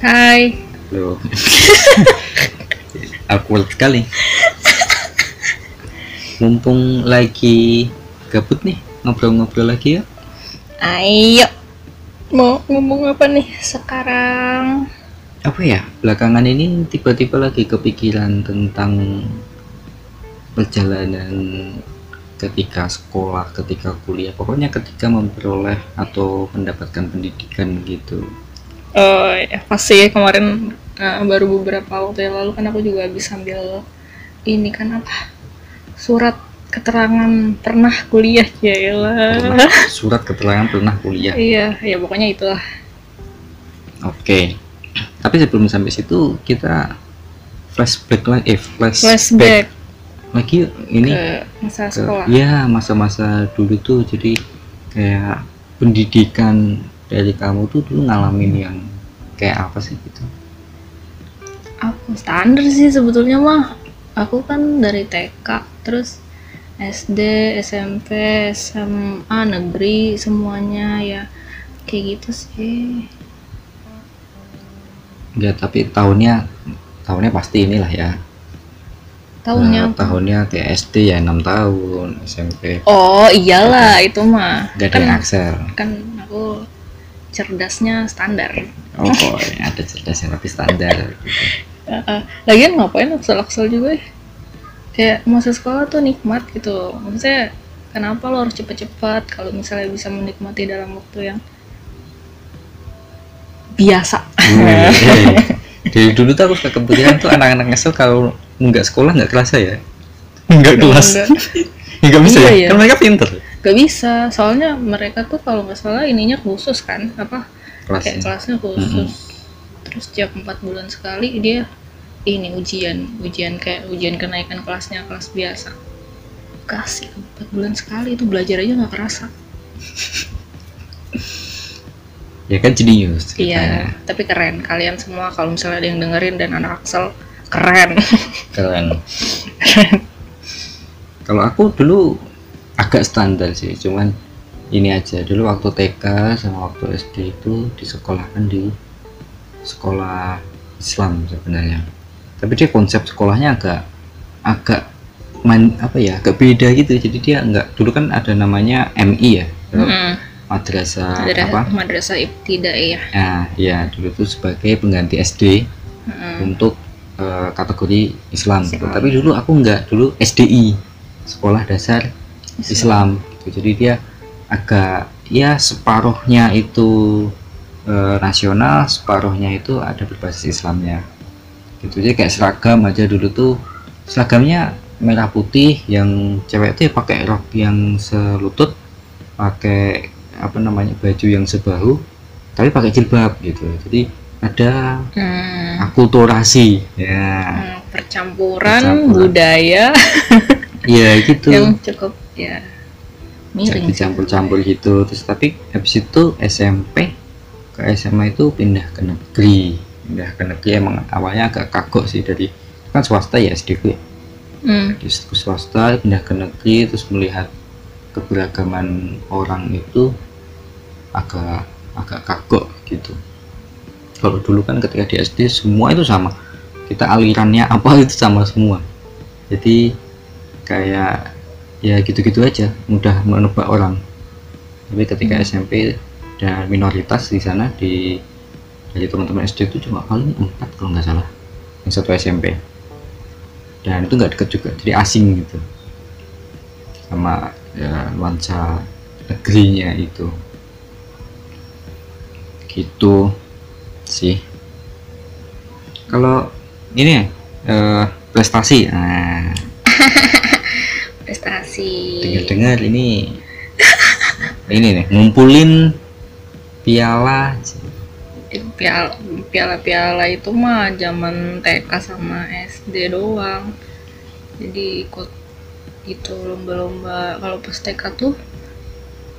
Hai. Loh. Awkward sekali. Mumpung lagi gabut nih, ngobrol-ngobrol lagi ya. Ayo. Mau ngomong apa nih sekarang? Apa ya? Belakangan ini tiba-tiba lagi kepikiran tentang perjalanan ketika sekolah, ketika kuliah, pokoknya ketika memperoleh atau mendapatkan pendidikan gitu. Oh ya pasti kemarin eh, baru beberapa waktu yang lalu kan aku juga habis ambil ini kan apa? Surat keterangan pernah kuliah ya surat keterangan pernah kuliah. iya ya pokoknya itulah. Oke. Tapi sebelum sampai situ kita flashback lagi, eh flashback, flashback. lagi ini. Ke masa ke- sekolah. ya masa-masa dulu tuh jadi kayak pendidikan dari kamu tuh dulu ngalamin yang kayak apa sih gitu? aku standar sih sebetulnya mah aku kan dari TK terus SD SMP SMA negeri semuanya ya kayak gitu sih Ya tapi tahunnya tahunnya pasti inilah ya. tahunnya Eh, tahunnya kayak SD ya enam tahun, SMP oh iyalah itu mah gak ada kan yang Axel. kan aku cerdasnya standar Oh, ada cerdasnya tapi standar. gitu. Heeh. lagian ngapain aksel-aksel juga ya kayak masa sekolah tuh nikmat gitu maksudnya kenapa lo harus cepet-cepet kalau misalnya bisa menikmati dalam waktu yang biasa Wih, Dari dulu tuh aku suka kepikiran tuh anak-anak ngesel kalau nggak sekolah nggak kerasa ya. Nggak kelas. Nggak bisa Iya, ya. iya. Kan mereka pinter gak bisa. Soalnya mereka tuh kalau nggak salah ininya khusus kan apa kayak kelasnya. kelasnya khusus terus tiap empat bulan sekali dia ini ujian ujian kayak ujian kenaikan kelasnya kelas biasa. Kasih empat bulan sekali itu belajar aja nggak kerasa. Ya kan jenius. iya tapi keren. Kalian semua kalau misalnya ada yang dengerin dan anak aksel keren. Keren. Kalau aku dulu agak standar sih, cuman ini aja. Dulu waktu TK sama waktu SD itu disekolahkan di sekolah Islam sebenarnya. Tapi dia konsep sekolahnya agak agak man, apa ya, agak beda gitu. Jadi dia enggak dulu kan ada namanya MI ya. Mm-mm. Madrasah Madra- apa? madrasah ibtidaiyah Nah, ya dulu tuh sebagai pengganti SD Mm-mm. untuk eh, kategori Islam, gitu. Islam. Tapi dulu aku enggak, dulu SDI, Sekolah Dasar Islam. gitu. Jadi dia agak ya separuhnya itu eh, nasional, separuhnya itu ada berbasis Islamnya. Gitu jadi kayak seragam aja dulu tuh seragamnya merah putih yang cewek itu ya pakai rok yang selutut, pakai apa namanya baju yang sebahu, tapi pakai jilbab gitu. Jadi ada Hmm. akulturasi ya Hmm, percampuran, Percampuran. budaya iya gitu yang cukup ya. Miring. Jadi campur-campur gitu. Terus tapi habis itu SMP ke SMA itu pindah ke negeri. Pindah ke negeri emang awalnya agak kagok sih. Dari kan swasta ya SD gue Hmm. di swasta pindah ke negeri terus melihat keberagaman orang itu agak agak kagok gitu. Kalau dulu kan ketika di SD semua itu sama. Kita alirannya apa itu sama semua. Jadi kayak ya gitu-gitu aja. Mudah menebak orang. Tapi ketika Hmm. SMP dan minoritas di sana di dari teman-teman SD itu cuma paling empat kalau nggak salah yang satu SMP dan itu nggak deket juga jadi asing gitu. Sama ya nuansa negerinya itu. Gitu sih. Kalau ini ya eh, prestasi. Nah prestasi. Dengar-dengar ini ini nih ngumpulin piala. Piala piala piala itu mah zaman TK sama SD doang. Jadi ikut itu lomba-lomba. Kalau pas TK tuh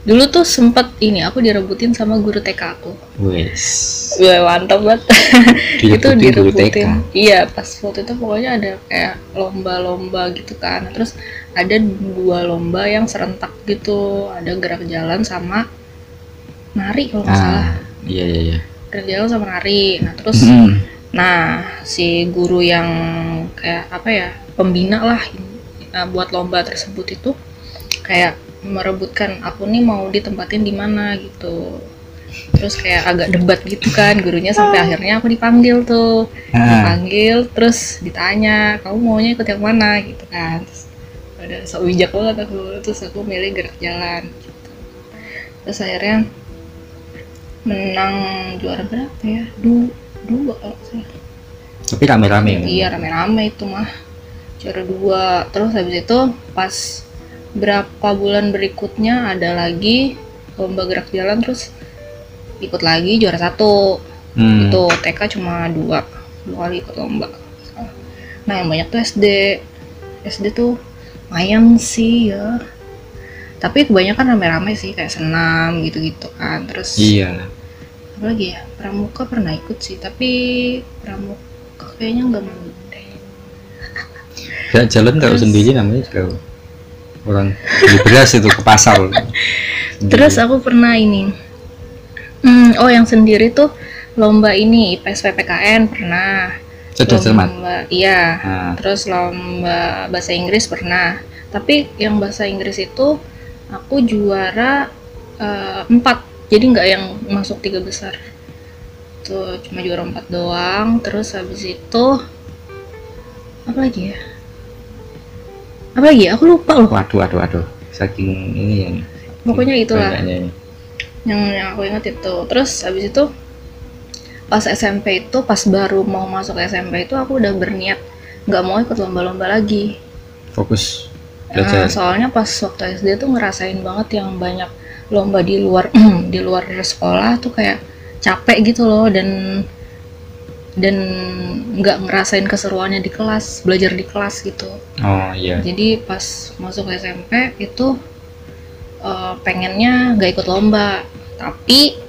dulu tuh sempet ini aku direbutin sama guru TK aku. Wes. Wah, mantap banget. Itu direbutin guru TK iya pas waktu itu pokoknya ada kayak lomba-lomba gitu kan. Terus ada dua lomba yang serentak gitu. Ada gerak jalan sama nari kalau nggak salah. ah iya iya iya. Gerak jalan sama nari. Nah terus Hmm. nah si guru yang kayak apa ya pembina lah uh, buat lomba tersebut itu kayak merebutkan aku nih mau ditempatin di mana? gitu. Terus kayak agak debat gitu kan gurunya sampai akhirnya aku dipanggil tuh. Ah, dipanggil terus ditanya kamu maunya ikut yang mana? gitu kan. Terus ada sok bijak banget aku. Terus aku milih gerak jalan gitu. terus akhirnya menang juara berapa ya? Dua dua kalau salah. Tapi rame-rame kan? iya rame-rame itu mah. Juara dua. Terus habis itu pas berapa bulan berikutnya ada lagi lomba gerak jalan terus ikut lagi juara satu. Hmm. itu TK cuma dua dua kali ikut lomba. Nah yang banyak tuh SD SD tuh lumayan sih ya. Tapi kebanyakan rame-rame sih kayak senam gitu-gitu kan. Terus iya. apa lagi ya? Pramuka pernah ikut sih tapi pramuka kayaknya nggak mau deh. Gerak jalan kalau sendiri namanya juga orang beli beras itu ke pasar. Terus aku pernah ini. Hmm, oh yang sendiri tuh lomba ini IPS PPKN pernah. Cerdas cermat? lomba iya. Nah, terus lomba bahasa Inggris pernah. Tapi yang bahasa Inggris itu aku juara eh, empat. Jadi nggak yang masuk tiga besar. Tuh cuma juara empat doang. Terus habis itu apa lagi ya apa lagi aku lupa loh. Waduh waduh waduh. Saking ini yang pokoknya itulah. banyaknya. Yang yang aku ingat itu. Terus habis itu pas SMP itu pas baru mau masuk SMP itu aku udah berniat nggak mau ikut lomba-lomba lagi. Fokus belajar. soalnya pas waktu SD tuh ngerasain banget yang banyak lomba di luar di luar sekolah tuh kayak capek gitu loh. Dan dan nggak ngerasain keseruannya di kelas belajar di kelas gitu. Oh iya. Jadi pas masuk SMP itu eh, pengennya nggak ikut lomba tapi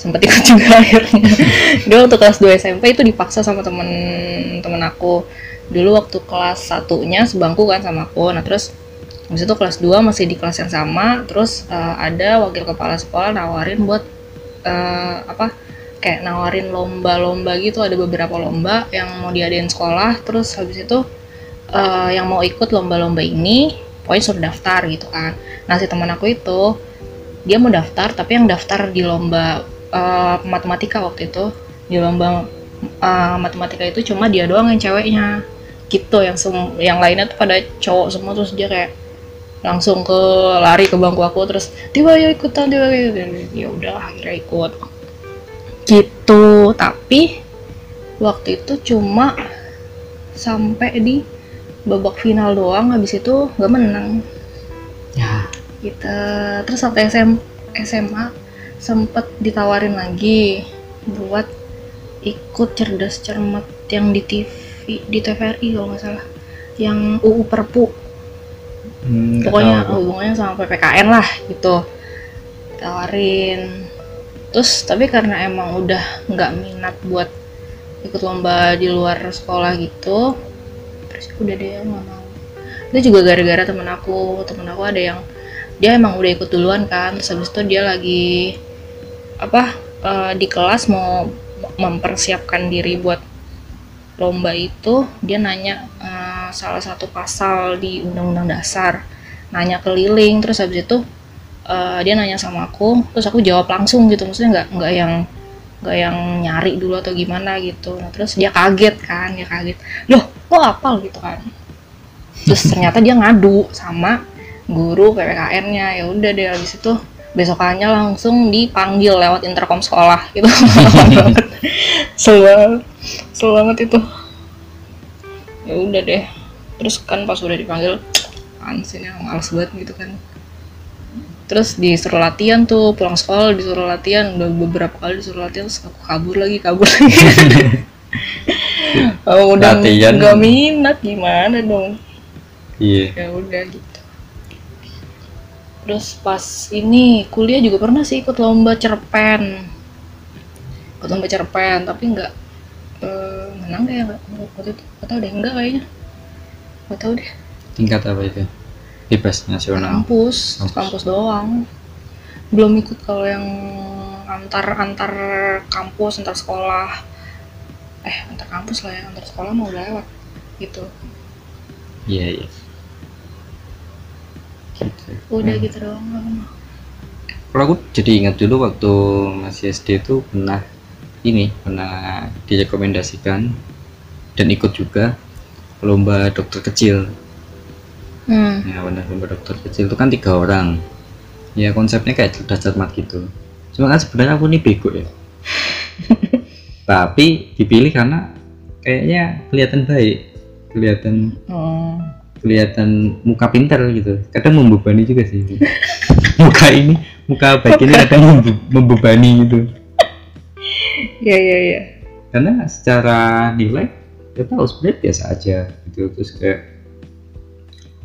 sempat ikut juga akhirnya. Dulu waktu kelas 2 SMP itu dipaksa sama temen-temen aku. Dulu waktu kelas satunya sebangku kan sama aku. Nah terus habis itu kelas 2 masih di kelas yang sama terus eh, ada wakil kepala sekolah nawarin buat eh, apa kayak nawarin lomba-lomba gitu. Ada beberapa lomba yang mau diadain sekolah. Terus habis itu eh, yang mau ikut lomba-lomba ini pokoknya suruh daftar gitu kan. Nah si teman aku itu dia mau daftar tapi yang daftar di lomba eh, matematika waktu itu. Di lomba eh, matematika itu cuma dia doang yang ceweknya. Gitu yang sem- yang lainnya tuh pada cowok semua. Terus dia kayak langsung ke lari ke bangku aku. Terus tiba ya ikutan. Tiba ya udah akhirnya ikut gitu. Tapi waktu itu cuma sampai di babak final doang habis itu nggak menang. Ya. Gitu. Terus waktu SM, SMA sempet ditawarin lagi buat ikut cerdas cermat yang di TV di TVRI kalau nggak salah. Yang UU Perpu. Hmm, pokoknya hubungannya sama PPKN lah gitu. Tawarin terus tapi karena emang udah nggak minat buat ikut lomba di luar sekolah gitu terus udah deh nggak mau. Itu juga gara-gara temen aku temen aku ada yang dia emang udah ikut duluan kan terus habis itu dia lagi apa eh, di kelas mau mempersiapkan diri buat lomba itu dia nanya eh, salah satu pasal di undang-undang dasar nanya keliling terus habis itu eh, dia nanya sama aku terus aku jawab langsung gitu maksudnya nggak nggak yang nggak yang nyari dulu atau gimana gitu. Nah, terus dia kaget kan dia kaget. Loh kok apal gitu kan? Terus ternyata dia ngadu sama guru PPKN-nya ya udah deh habis itu besokannya langsung dipanggil lewat interkom sekolah gitu. Selalu banget itu. Ya udah deh. Terus kan pas udah dipanggil ansin yang males banget gitu kan terus disuruh latihan tuh pulang sekolah disuruh latihan udah beberapa kali disuruh latihan terus aku kabur lagi kabur lagi. Oh, udah Latihan. nggak minat gimana dong? Iya. Ya udah gitu. Terus pas ini kuliah juga pernah sih ikut lomba cerpen. Ikut lomba cerpen tapi nggak eh, menang kayak nggak waktu itu nggak tahu deh enggak kayaknya. Nggak tahu deh. Tingkat apa itu bebas nasional. Kampus Kampus. kampus doang. Belum ikut kalau yang antar antar kampus antar sekolah. Eh antar kampus lah ya antar sekolah mau udah lewat gitu. Iya iya. Gitu. udah Hmm. gitu doang kalau aku jadi ingat dulu waktu masih SD itu pernah ini pernah direkomendasikan dan ikut juga lomba dokter kecil hmm. ya benar lomba dokter kecil itu kan tiga orang. Ya konsepnya kayak cerdas cermat gitu. Cuma kan sebenarnya aku ini bego ya. Tapi dipilih karena kayaknya kelihatan baik kelihatan oh. kelihatan muka pintar gitu. Kadang membebani juga sih. Muka ini muka baik ini kadang membe- membebani gitu. Ya ya ya karena secara nilai kita tahu sebenarnya biasa aja gitu. Terus kayak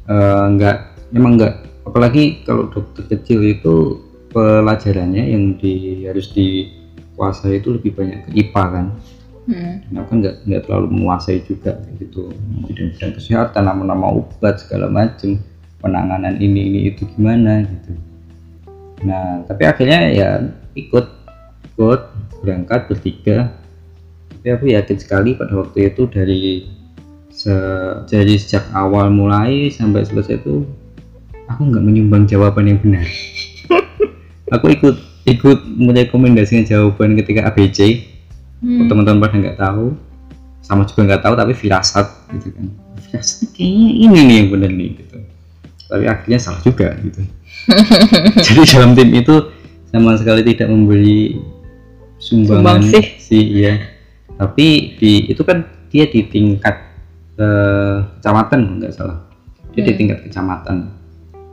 eh, nggak memang nggak. Apalagi kalau dokter kecil itu pelajarannya yang di harus dikuasai itu lebih banyak ke IPA kan. Hmm. aku kan nggak nggak terlalu menguasai juga gitu. Bidang-bidang kesehatan nama-nama obat segala macam penanganan ini ini itu gimana gitu. Nah tapi akhirnya ya ikut ikut berangkat bertiga. Tapi aku yakin sekali pada waktu itu dari se- dari sejak awal mulai sampai selesai itu aku nggak menyumbang jawaban yang benar. Aku ikut ikut merekomendasikan jawaban ketika ABC Hmm. teman-teman pada nggak tahu sama juga nggak tahu tapi firasat gitu kan. Firasat kayaknya ini nih yang benar nih gitu. Tapi akhirnya salah juga gitu. Jadi dalam tim itu sama sekali tidak memberi sumbangan Sumbang sih. sih iya. Tapi di itu kan dia di tingkat kecamatan nggak salah. Dia di Hmm. tingkat kecamatan.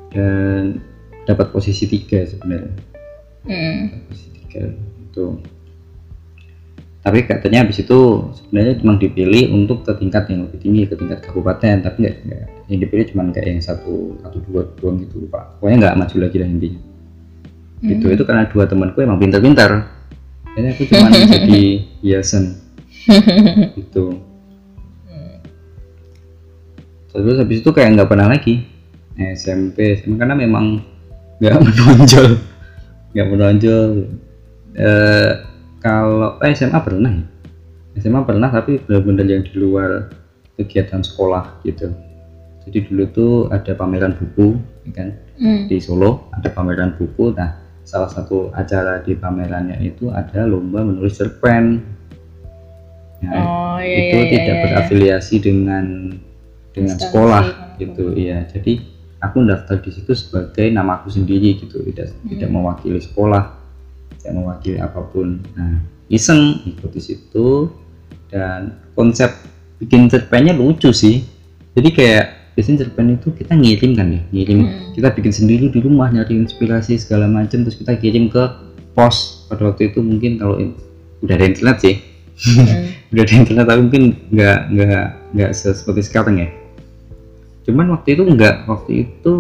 Dan dapat posisi tiga sebenarnya. Hmm. posisi tiga itu tapi katanya habis itu sebenarnya cuma dipilih untuk ke tingkat yang lebih tinggi ke tingkat kabupaten. Tapi nggak yang dipilih cuma kayak yang satu satu dua doang gitu pak. Pokoknya nggak maju lagi lah intinya. Itu Hmm. itu karena dua temanku emang pintar-pintar. Jadi aku cuma jadi hiasan. Gitu terus habis itu kayak nggak pernah lagi. SMP SMA karena memang nggak menonjol. Nggak menonjol. Eh, kalau eh, SMA pernah ya? SMA pernah tapi benar-benar yang di luar kegiatan sekolah gitu. Jadi dulu tuh ada pameran buku ya kan? Hmm. di Solo ada pameran buku. Nah salah satu acara di pamerannya itu ada lomba menulis cerpen. Nah, oh iya itu iya, tidak iya, iya. berafiliasi dengan dengan sekolah gitu iya. Jadi aku daftar di situ sebagai namaku sendiri gitu. Tidak Hmm. tidak mewakili sekolah tidak mewakili apa pun. Nah iseng ikut di situ. Dan konsep bikin cerpennya lucu sih. Jadi kayak biasanya cerpen itu kita ngirim kan ya? Ngirim Hmm. kita bikin sendiri di rumah nyari inspirasi segala macam terus kita kirim ke pos. Pada waktu itu mungkin kalau in- udah ada internet sih. Hmm. udah ada internet tapi mungkin nggak nggak nggak se- seperti sekarang ya cuman waktu itu nggak waktu itu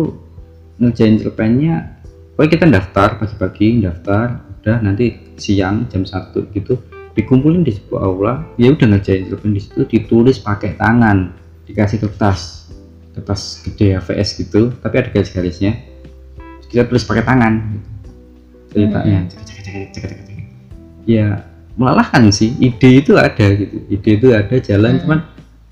ngerjain cerpennya pokoknya kita daftar pagi-pagi daftar udah nanti siang jam satu gitu dikumpulin di sebuah aula ya udah ngerjain cerpen di situ ditulis pakai tangan dikasih kertas kertas gede HVS gitu tapi ada garis-garisnya kita tulis pakai tangan gitu. ceritanya Hmm. cek, cek, cek. ya melelahkan sih ide itu ada gitu ide itu ada jalan Hmm. cuman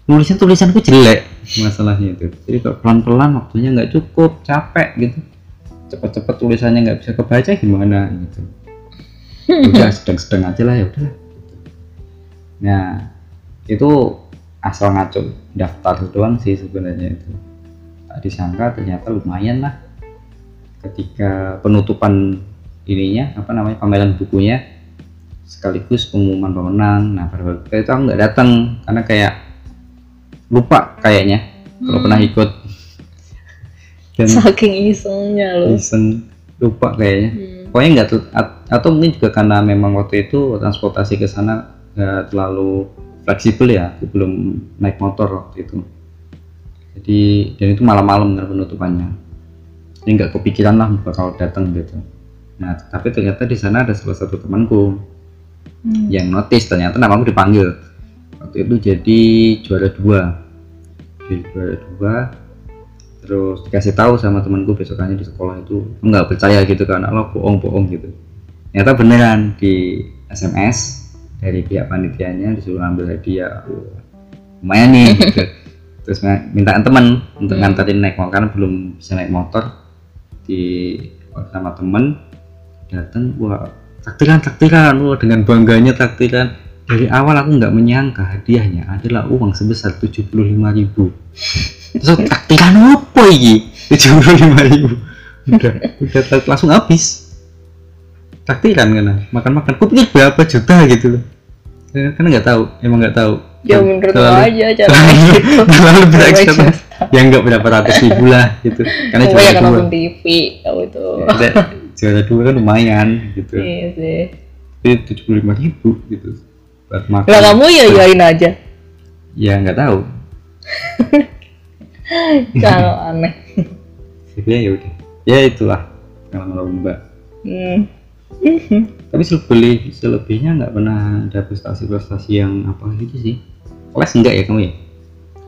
nulisnya tulisanku jelek. Masalahnya itu. Jadi kalau pelan-pelan waktunya nggak cukup capek gitu. Cepet-cepet tulisannya nggak bisa kebaca gimana gitu. Udah sedang-sedang aja lah ya udah nah itu asal ngaco daftar doang sih sebenarnya itu. Tak disangka ternyata lumayan lah. Ketika penutupan ininya apa namanya pameran bukunya sekaligus pengumuman pemenang nah pada waktu itu aku nggak datang karena kayak lupa kayaknya kalau Hmm. pernah ikut. Dan saking isengnya lu. Iseng lupa kayaknya. Hmm. pokoknya nggak atau mungkin juga karena memang waktu itu transportasi ke sana nggak terlalu fleksibel ya aku belum naik motor waktu itu. Jadi dan itu malam-malam kan penutupannya. Jadi nggak kepikiran lah bakal datang gitu. Nah tapi ternyata di sana ada salah satu temanku Hmm. yang notice ternyata namaku dipanggil waktu itu jadi juara dua. Jadi juara dua. Terus dikasih tahu sama temanku besokannya di sekolah itu nggak percaya gitu kan lo bohong bohong gitu. Ternyata beneran di SMS dari pihak panitianya disuruh ambil hadiah. Wah, lumayan nih gitu. terus mintaan teman untuk Hmm. nganterin naik motor karena belum bisa naik motor. Di sama temen datang wah takdiran takdiran wah dengan bangganya takdiran dari awal aku nggak menyangka hadiahnya adalah uang sebesar 75.000 ribu. Terus aku, takdiran apa ini? 75.000 ribu. Udah udah langsung habis. Takdiran karena makan-makan. Ku pikir berapa juta gitu loh. Ya, karena nggak tahu emang nggak tahu. Ya menurut lo Terlalu- aja cara gitu. terlalu berekspektasi Berekspektasi. ya nggak berapa ratus ribu lah gitu. Karena juara ya kan dua. nonton TV tahu itu. Ya, juara dua kan lumayan gitu. Iya sih. Tapi tujuh puluh lima ribu gitu buat makan. Lah kamu ya yain aja. Ya nggak tahu. Kalau aneh. Jadi ya udah. Ya itulah pengalaman lomba hmm. tapi selebih selebihnya nggak pernah ada prestasi-prestasi yang apa gitu sih. Kelas enggak ya kamu ya?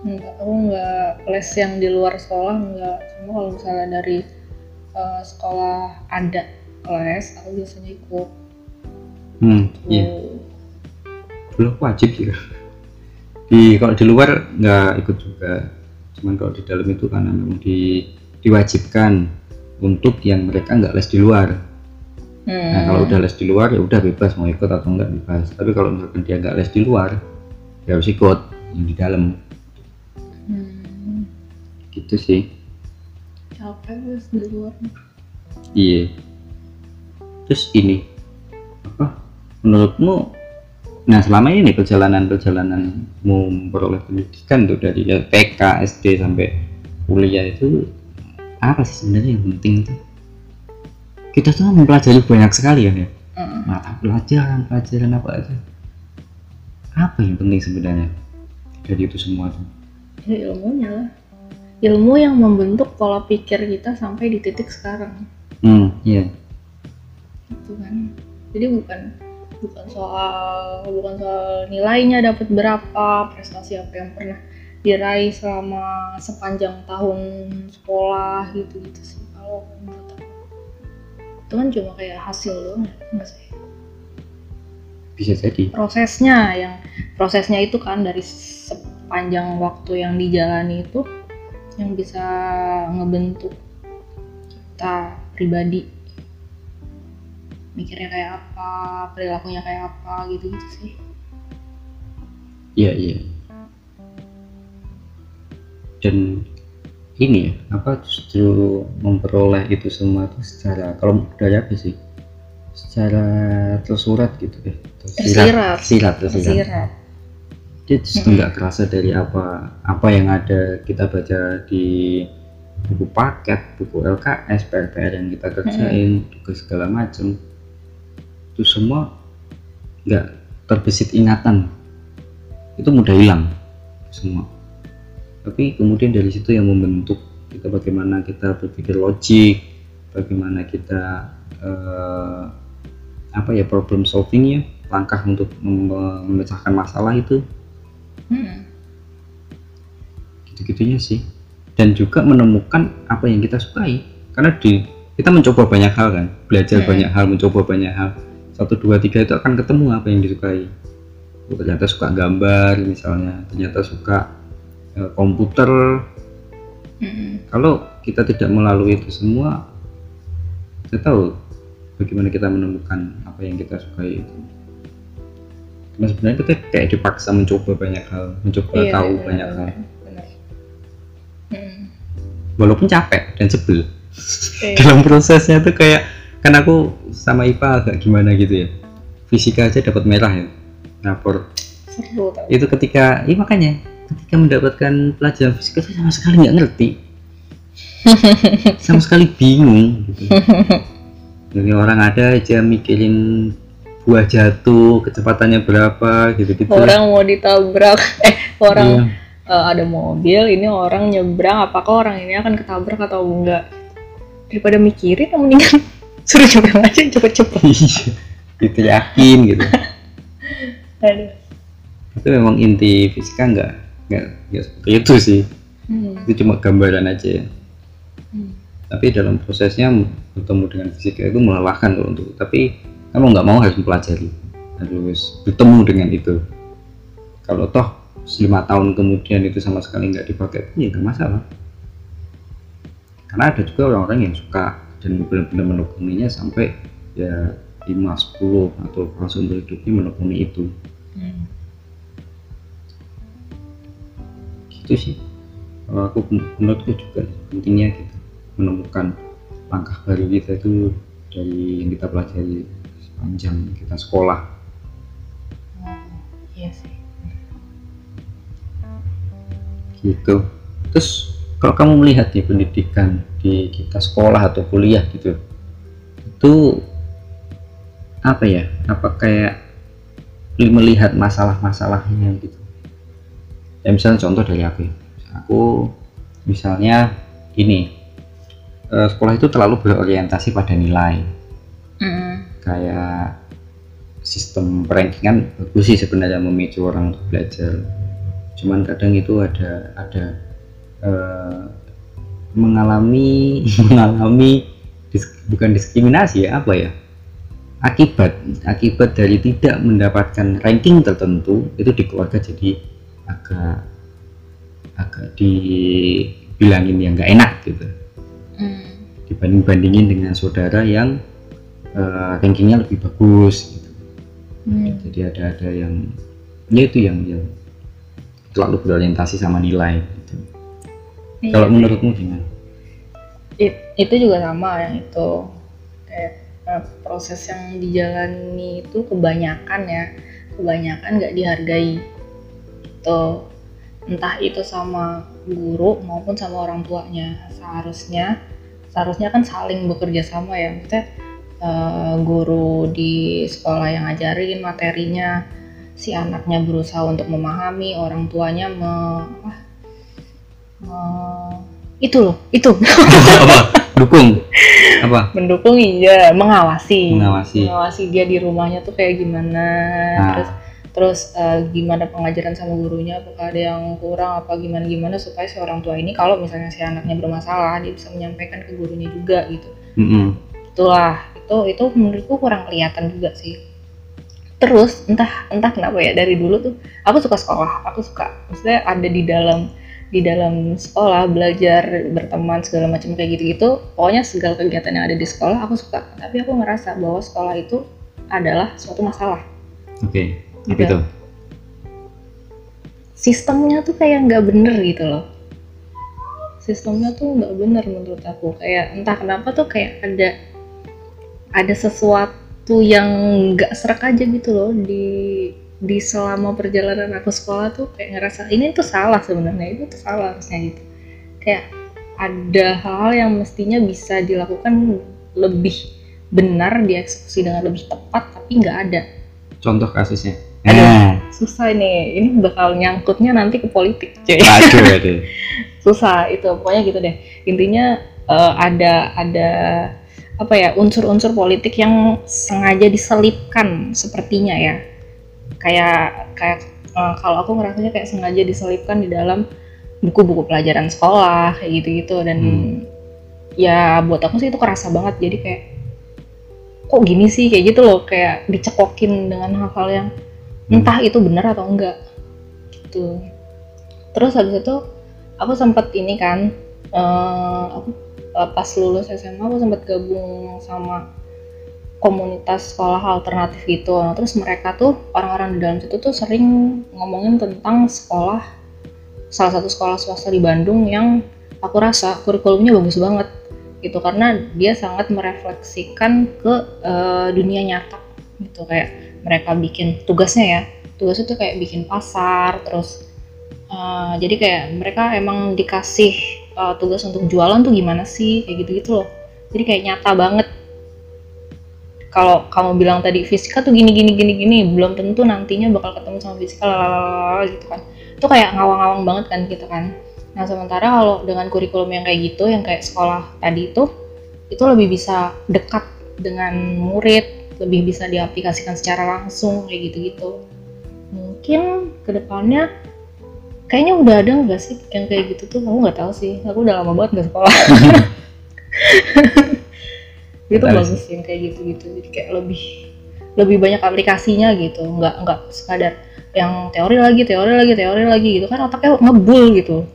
Enggak, aku enggak. Les yang di luar sekolah enggak. Cuma kalau misalnya dari eh, sekolah ada les aku biasanya ikut. Hmm iya. Tuh. Aku wajib sih? Di kalau di luar nggak ikut juga. Cuman kalau di dalam itu karena memang di, diwajibkan untuk yang mereka nggak les di luar. Hmm. nah kalau udah les di luar ya udah bebas mau ikut atau nggak bebas. Tapi kalau misalkan dia nggak les di luar ya harus ikut yang di dalam. Hmm. gitu sih. Capek les di luar. Iya. Terus ini apa? Menurutmu nah selama ini perjalanan perjalananmu memperoleh pendidikan tuh dari ya, TK SD sampai kuliah itu apa sih sebenarnya yang penting itu? Kita tuh mempelajari banyak sekali kan ya? Hmm. mata pelajaran pelajaran apa aja? Apa yang penting sebenarnya dari itu semua tuh? Ya ilmunya lah. Ilmu yang membentuk pola pikir kita sampai di titik sekarang. Hmm iya. Gitu kan. Jadi bukan bukan soal bukan soal nilainya dapat berapa prestasi apa yang pernah diraih selama sepanjang tahun sekolah gitu gitu sih. Kalau menurut aku. Itu kan cuma kayak hasil doang ya enggak sih? Bisa jadi. Prosesnya yang prosesnya itu kan dari sepanjang waktu yang dijalani itu yang bisa ngebentuk kita pribadi mikirnya kayak apa perilakunya kayak apa gitu gitu sih Iya iya. Dan ini ya apa justru memperoleh itu semua itu secara kalau dari apa sih? Secara tersurat gitu deh. Tersirat. Sirat, tersirat. Dia justru nggak kerasa dari apa apa yang ada kita baca di buku paket, buku LKS, PR yang kita kerjain, tugas segala macem itu semua nggak terbesit ingatan. Itu mudah hilang semua. Tapi kemudian dari situ yang membentuk kita bagaimana kita berpikir logik bagaimana kita eh, apa ya problem solvingnya langkah untuk mem- memecahkan masalah itu. Hmm. gitu-gitunya sih. Dan juga menemukan apa yang kita sukai. Karena di kita mencoba banyak hal kan belajar Hmm. banyak hal mencoba banyak hal satu dua tiga itu akan ketemu apa yang disukai Oh, ternyata suka gambar misalnya ternyata suka eh, komputer Hmm. kalau kita tidak melalui itu semua kita tahu bagaimana kita menemukan apa yang kita sukai itu karena sebenarnya kita kayak dipaksa mencoba banyak hal mencoba Iya, tahu benar, banyak hal benar, benar. Hmm. walaupun capek dan sebel Iya. dalam prosesnya tuh kayak kan aku sama IPA agak gimana gitu ya. Fisika aja dapat merah ya rapor seru itu ketika iya makanya ketika mendapatkan pelajaran fisika tuh sama sekali nggak ngerti. Sama sekali bingung gitu. Jadi orang ada aja mikirin buah jatuh kecepatannya berapa gitu gitu. Orang mau ditabrak. Eh orang Iya. eh, ada mobil ini orang nyebrang apakah orang ini akan ketabrak atau enggak? Daripada mikirin mendingan suruh nyebrang aja cepet-cepet Iya. gitu yakin gitu Aduh. itu memang inti fisika nggak nggak nggak seperti itu sih Hmm. itu cuma gambaran aja ya Hmm. tapi dalam prosesnya bertemu dengan fisika itu melelahkan loh untuk tapi kamu nggak mau harus mempelajari harus bertemu dengan itu kalau toh lima tahun kemudian itu sama sekali nggak dipakai ya nggak masalah karena ada juga orang-orang yang suka dan benar-benar menekuninya sampai ya 5, 10 atau langsung hidupnya menekuni itu Hmm. gitu sih kalau aku menurutku juga pentingnya gitu menemukan langkah baru kita itu dari yang kita pelajari sepanjang kita sekolah Oh, iya sih. gitu terus kalau kamu melihat nih pendidikan di kita sekolah atau kuliah gitu. Itu apa ya? Apa kayak melihat masalah-masalahnya gitu. Ya misalnya contoh dari aku ya. aku misalnya ini eh, sekolah itu terlalu berorientasi pada nilai. Mm. kayak sistem rankingan bagus sih sebenarnya memicu orang untuk belajar. Cuman kadang itu ada ada eh, mengalami mengalami dis- bukan diskriminasi ya apa ya akibat akibat dari tidak mendapatkan ranking tertentu itu di keluarga jadi agak agak dibilangin yang nggak enak gitu Mm. dibanding bandingin dengan saudara yang eh, rankingnya lebih bagus gitu. Mm. jadi ada ada yang ya itu yang yang terlalu berorientasi sama nilai. Iya. Kalau menurutmu gimana? It- itu juga sama yang itu kayak eh, proses yang dijalani itu kebanyakan ya kebanyakan nggak dihargai. Itu entah itu sama guru maupun sama orang tuanya. Seharusnya seharusnya kan saling bekerja sama ya maksudnya eh, guru di sekolah yang ngajarin materinya si anaknya berusaha untuk memahami orang tuanya me, apa, me- itu loh itu. Apa? Dukung? Apa? Mendukung iya. Mengawasi. Mengawasi. dia di rumahnya tuh kayak gimana. Nah. terus terus eh, gimana pengajaran sama gurunya? Apakah ada yang kurang? Apa gimana gimana supaya si orang tua ini kalau misalnya si anaknya bermasalah dia bisa menyampaikan ke gurunya juga gitu. Mm-mm. itulah. Itu itu menurutku kurang kelihatan juga sih. Terus entah entah kenapa ya dari dulu tuh aku suka sekolah. Aku suka maksudnya ada di dalam di dalam sekolah belajar berteman segala macam kayak gitu-gitu pokoknya segala kegiatan yang ada di sekolah aku suka. Tapi aku ngerasa bahwa sekolah itu adalah suatu masalah. Oke apa Gitu. itu? Sistemnya tuh kayak nggak bener gitu loh. Sistemnya tuh nggak bener menurut aku. Kayak entah kenapa tuh kayak ada ada sesuatu yang nggak serak aja gitu loh di di selama perjalanan aku sekolah tuh kayak ngerasa ini tuh salah sebenarnya itu tuh salah harusnya gitu. Kayak ada hal-hal yang mestinya bisa dilakukan lebih benar dieksekusi dengan lebih tepat tapi nggak ada. Contoh kasusnya. Aduh. nah. susah ini. Ini bakal nyangkutnya nanti ke politik cuy. Aduh aduh susah itu pokoknya gitu deh. Intinya eh, ada ada apa ya unsur-unsur politik yang sengaja diselipkan sepertinya ya kayak kayak eh, kalau aku ngerasanya kayak sengaja diselipkan di dalam buku-buku pelajaran sekolah kayak gitu-gitu. Dan Hmm. ya buat aku sih itu kerasa banget. Jadi kayak kok gini sih? Kayak gitu loh. Kayak dicekokin dengan hal-hal yang Hmm. entah itu benar atau enggak. Gitu. Terus habis itu aku sempat ini kan eh, aku eh, pas lulus SMA aku sempat gabung sama komunitas sekolah alternatif gitu. Nah, terus mereka tuh orang-orang di dalam situ tuh sering ngomongin tentang sekolah salah satu sekolah swasta di Bandung yang aku rasa kurikulumnya bagus banget gitu karena dia sangat merefleksikan ke eh, dunia nyata gitu. Kayak mereka bikin tugasnya ya tugasnya tuh kayak bikin pasar terus eh, jadi kayak mereka emang dikasih eh, tugas untuk jualan tuh gimana sih kayak gitu-gitu loh. Jadi kayak nyata banget kalau kamu bilang tadi fisika tuh gini gini gini gini belum tentu nantinya bakal ketemu sama fisika lalala gitu kan. Itu kayak ngawang-ngawang banget kan gitu kan. Nah sementara kalau dengan kurikulum yang kayak gitu yang kayak sekolah tadi itu itu lebih bisa dekat dengan murid lebih bisa diaplikasikan secara langsung kayak gitu-gitu. Mungkin ke depannya kayaknya udah ada nggak sih yang kayak gitu tuh? Aku nggak tahu sih. Aku udah lama banget nggak sekolah itu tahu bagus sih. yang kayak gitu-gitu. Jadi kayak lebih lebih banyak aplikasinya gitu. Nggak nggak sekadar yang teori lagi teori lagi teori lagi gitu. Kan otaknya ngebul gitu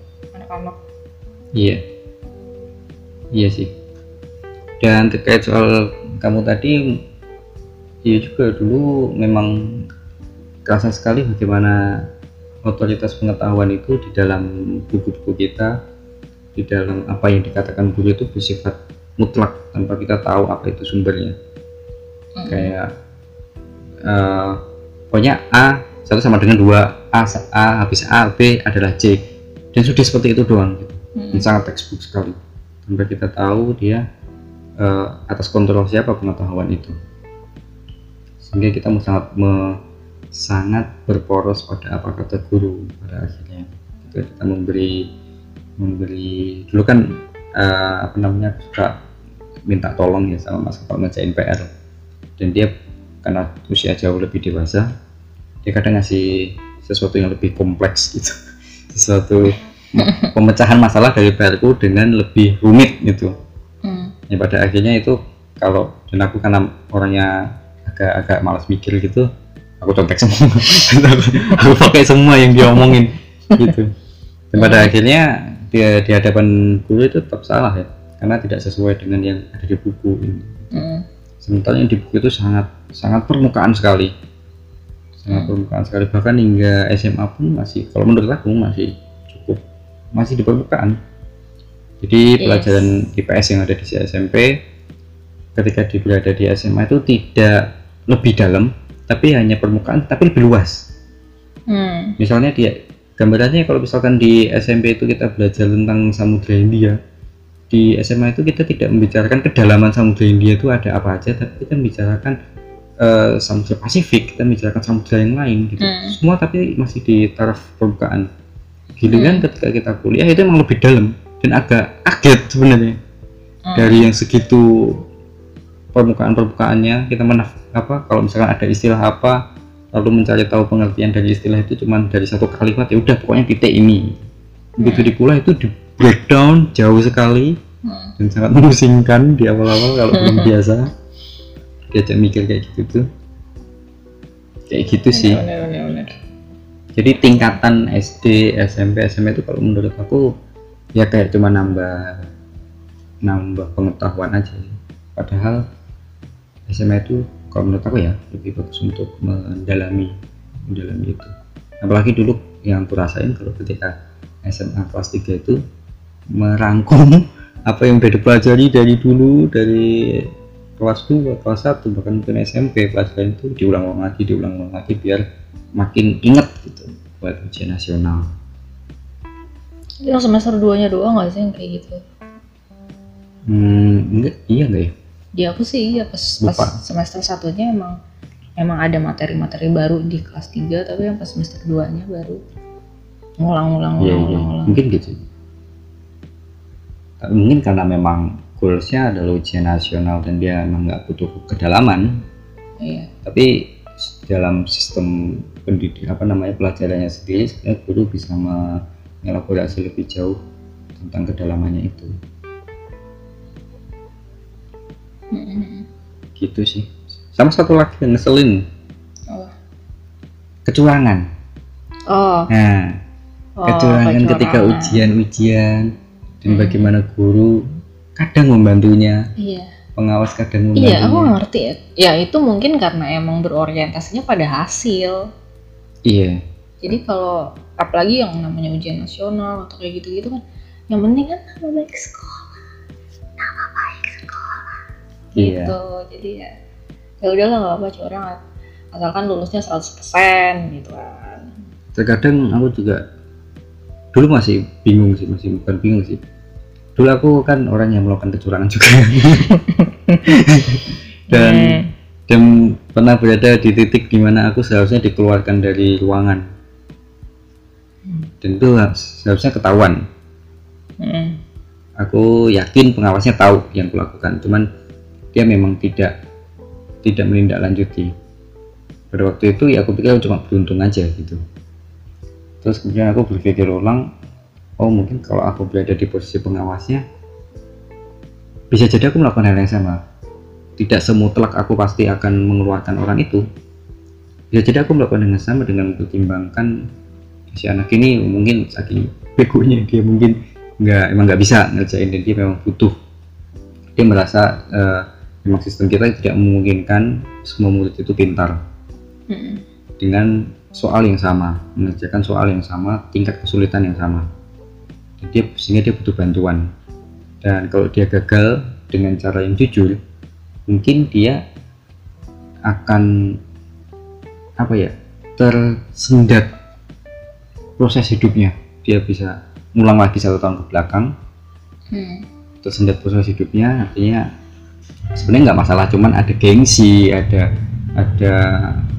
anak-anak. Iya. Iya sih. Dan terkait soal kamu tadi, iya juga dulu memang kerasa sekali bagaimana otoritas pengetahuan itu di dalam buku-buku kita, di dalam apa yang dikatakan guru itu bersifat mutlak tanpa kita tahu apa itu sumbernya. Mm. Kayak eh, pokoknya A satu sama dengan dua, A, A habis A, B adalah C. Dan sudah seperti itu doang. Gitu Mm. ini sangat textbook sekali tanpa kita tahu dia eh, atas kontrol siapa pengetahuan itu sehingga kita sangat me- sangat berporos pada apa kata guru pada akhirnya kita memberi memberi dulu kan eh, apa namanya suka minta tolong ya sama mas kalau ngerjain PR dan dia karena usia jauh lebih dewasa dia kadang ngasih sesuatu yang lebih kompleks gitu. Sesuatu pemecahan masalah dari PR ku dengan lebih rumit gitu. Mm. ya pada akhirnya itu kalau dan aku karena orangnya agak-agak malas mikir gitu aku contek semua. Aku pakai semua yang dia omongin gitu. Dan pada akhirnya dia di hadapan guru itu tetap salah ya karena tidak sesuai dengan yang ada di buku ini Mm. sementara yang di buku itu sangat sangat permukaan sekali sangat Hmm. permukaan sekali bahkan hingga SMA pun masih kalau menurut aku masih cukup masih di permukaan jadi Yes. pelajaran IPS yang ada di SMP ketika berada di SMA itu tidak lebih dalam tapi hanya permukaan tapi lebih luas Mm. misalnya dia gambarannya kalau misalkan di SMP itu kita belajar tentang Samudra India di SMA itu kita tidak membicarakan kedalaman Samudra India itu ada apa aja tapi kita membicarakan eh, Samudra Pasifik kita membicarakan samudra yang lain gitu. Hmm. semua tapi masih di taraf permukaan. Giliran ketika kita kuliah itu emang lebih dalam dan agak kaget sebenarnya. Mm. dari yang segitu permukaan permukaannya kita menaf apa kalau misalkan ada istilah apa lalu mencari tahu pengertian dari istilah itu cuman dari satu kalimat ya udah pokoknya titik ini. Begitu di kuliah itu di breakdown jauh sekali Mm. dan sangat memusingkan di awal-awal kalau belum biasa. Diajak mikir kayak gitu tuh. Kayak gitu sih. Bener, bener, bener. jadi tingkatan SD SMP SMA itu kalau menurut aku ya kayak cuma nambah nambah pengetahuan aja. Padahal SMA itu kalau menurut aku ya lebih bagus untuk mendalami mendalami itu. Apalagi dulu yang aku rasain kalau ketika SMA kelas 3 itu merangkum apa yang udah dipelajari dari dulu dari kelas 2, kelas 1 bahkan mungkin SMP pelajaran itu diulang-ulang lagi diulang-ulang lagi biar makin inget gitu buat ujian nasional. Yang semester 2 nya doang gak sih yang kayak gitu? hmm, enggak iya enggak ya? Di aku sih iya pas, pas semester satunya emang emang ada materi-materi baru di kelas 3 tapi yang pas semester 2 nya baru ngulang-ngulang iya iya. ngulang-ngulang. mungkin gitu mungkin karena memang goalsnya adalah ujian nasional dan dia emang nggak butuh kedalaman Iya. tapi dalam sistem pendidik apa namanya pelajarannya sendiri sebenarnya guru bisa mengelaborasi lebih jauh tentang kedalamannya itu Mm-mm. gitu sih sama satu lagi yang ngeselin Oh. kecurangan Oh, nah oh, kecurangan ketika kecurangan. ujian-ujian dan Hmm. bagaimana guru kadang membantunya Iya. pengawas kadang Iya, aku membantunya ngerti ya. Ya itu mungkin karena emang berorientasinya pada hasil. iya Jadi kalau apalagi yang namanya ujian nasional atau kayak gitu-gitu kan, yang penting kan nama baik sekolah, nama baik sekolah. Iya. Gitu. Jadi ya, ya udahlah nggak apa curang asalkan lulusnya 100% gitu kan. terkadang aku juga dulu masih bingung sih masih bukan bingung sih. Dulu aku kan orang yang melakukan kecurangan juga. Dan Hmm. dan pernah berada di titik di mana aku seharusnya dikeluarkan dari ruangan. Dan itu seharusnya ketahuan. Mm. aku yakin pengawasnya tahu yang kulakukan cuman dia memang tidak tidak menindaklanjuti. Pada waktu itu ya aku pikir cuma beruntung aja gitu terus kemudian aku berpikir ulang oh mungkin kalau aku berada di posisi pengawasnya bisa jadi aku melakukan hal yang sama. Tidak semutlak aku pasti akan mengeluarkan orang itu. Bisa jadi aku melakukan dengan sama dengan mempertimbangkan si anak ini mungkin saking begonya dia mungkin nggak emang nggak bisa ngerjain dan dia memang butuh. Dia merasa uh, memang sistem kita tidak memungkinkan semua murid itu pintar. Mm-mm. dengan soal yang sama mengerjakan soal yang sama tingkat kesulitan yang sama. Dia sehingga dia butuh bantuan. Dan kalau dia gagal dengan cara yang jujur mungkin dia akan apa ya tersendat proses hidupnya. Dia bisa ngulang lagi satu tahun ke belakang Hmm. tersendat proses hidupnya artinya sebenarnya nggak masalah cuman ada gengsi ada ada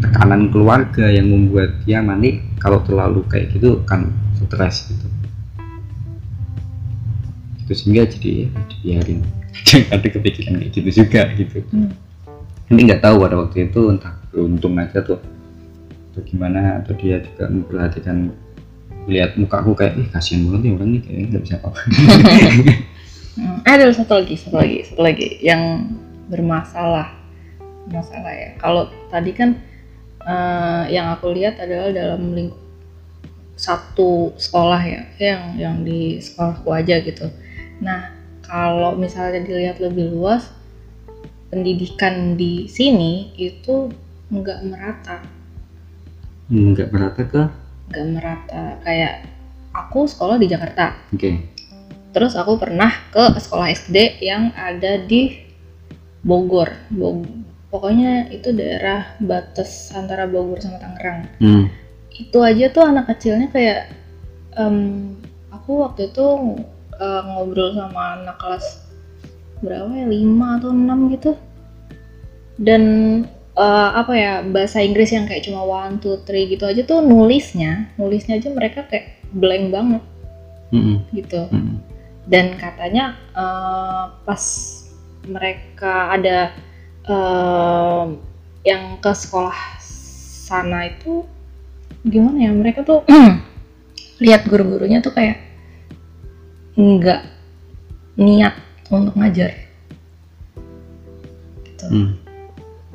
tekanan keluarga yang membuat dia mandi kalau terlalu kayak gitu kan stres gitu. Itu sehingga jadi ya, dibiarin ada kepikiran kayak gitu juga gitu. Hmm. ini nggak tahu pada waktu itu entah beruntung aja tuh atau gimana atau dia juga memperhatikan lihat mukaku kayak ih kasihan banget nih orang nih kayaknya nggak bisa apa-apa Hmm. Ada satu lagi, satu lagi, satu lagi yang bermasalah, masalah ya. Kalau tadi kan eh, yang aku lihat adalah dalam lingkup satu sekolah ya, yang yang di sekolahku aja gitu. Nah, kalau misalnya dilihat lebih luas, pendidikan di sini itu nggak merata, nggak merata ke nggak merata. Kayak aku sekolah di Jakarta, oke Terus aku pernah ke sekolah SD yang ada di Bogor. Bog- Pokoknya itu daerah batas antara Bogor sama Tangerang. hmm. Itu aja tuh anak kecilnya kayak em, aku waktu itu eh, ngobrol sama anak kelas berapa ya 5 atau 6 gitu. Dan eh, apa ya bahasa Inggris yang kayak cuma one two three gitu aja tuh nulisnya, nulisnya aja mereka kayak blank banget Hmm. gitu Hmm. dan katanya eh, pas mereka ada eh, yang ke sekolah sana itu gimana ya? Mereka tuh lihat guru-gurunya tuh kayak nggak niat untuk ngajar. Gitu. Hmm.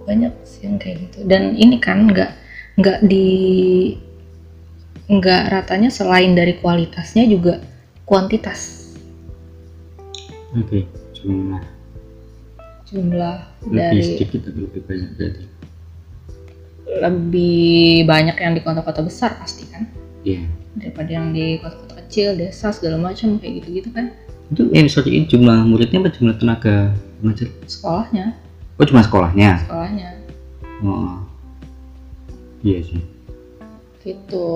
banyak sih yang kayak gitu. Dan ini kan nggak nggak di nggak ratanya selain dari kualitasnya juga kuantitas. Oke, jumlah jumlah lebih dari sedikit atau lebih banyak berarti? lebih banyak yang di kota-kota besar pasti kan Iya. daripada yang di kota-kota kecil desa segala macam kayak gitu-gitu kan Itu eh sorry ini jumlah muridnya apa jumlah tenaga pengajar? sekolahnya Oh cuma sekolahnya. sekolahnya Oh. Iya sih. gitu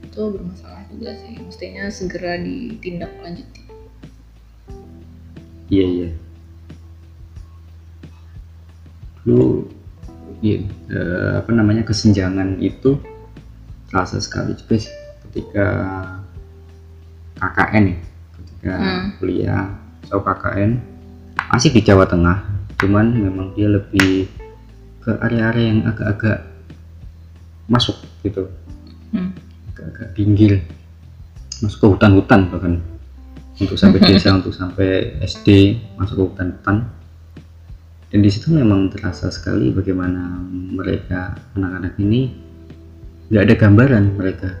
itu bermasalah juga sih mestinya segera ditindaklanjuti Iya iya. Iya, eh, apa namanya kesenjangan itu terasa sekali juga sih ketika KKN ya, ketika Hmm. kuliah atau KKN masih di Jawa Tengah, cuman memang dia lebih ke area-area yang agak-agak masuk gitu, Hmm. agak-agak pinggir, masuk ke hutan-hutan bahkan untuk sampai desa untuk sampai SD masuk ke hutan-hutan dan di situ memang terasa sekali bagaimana mereka anak-anak ini nggak ada gambaran mereka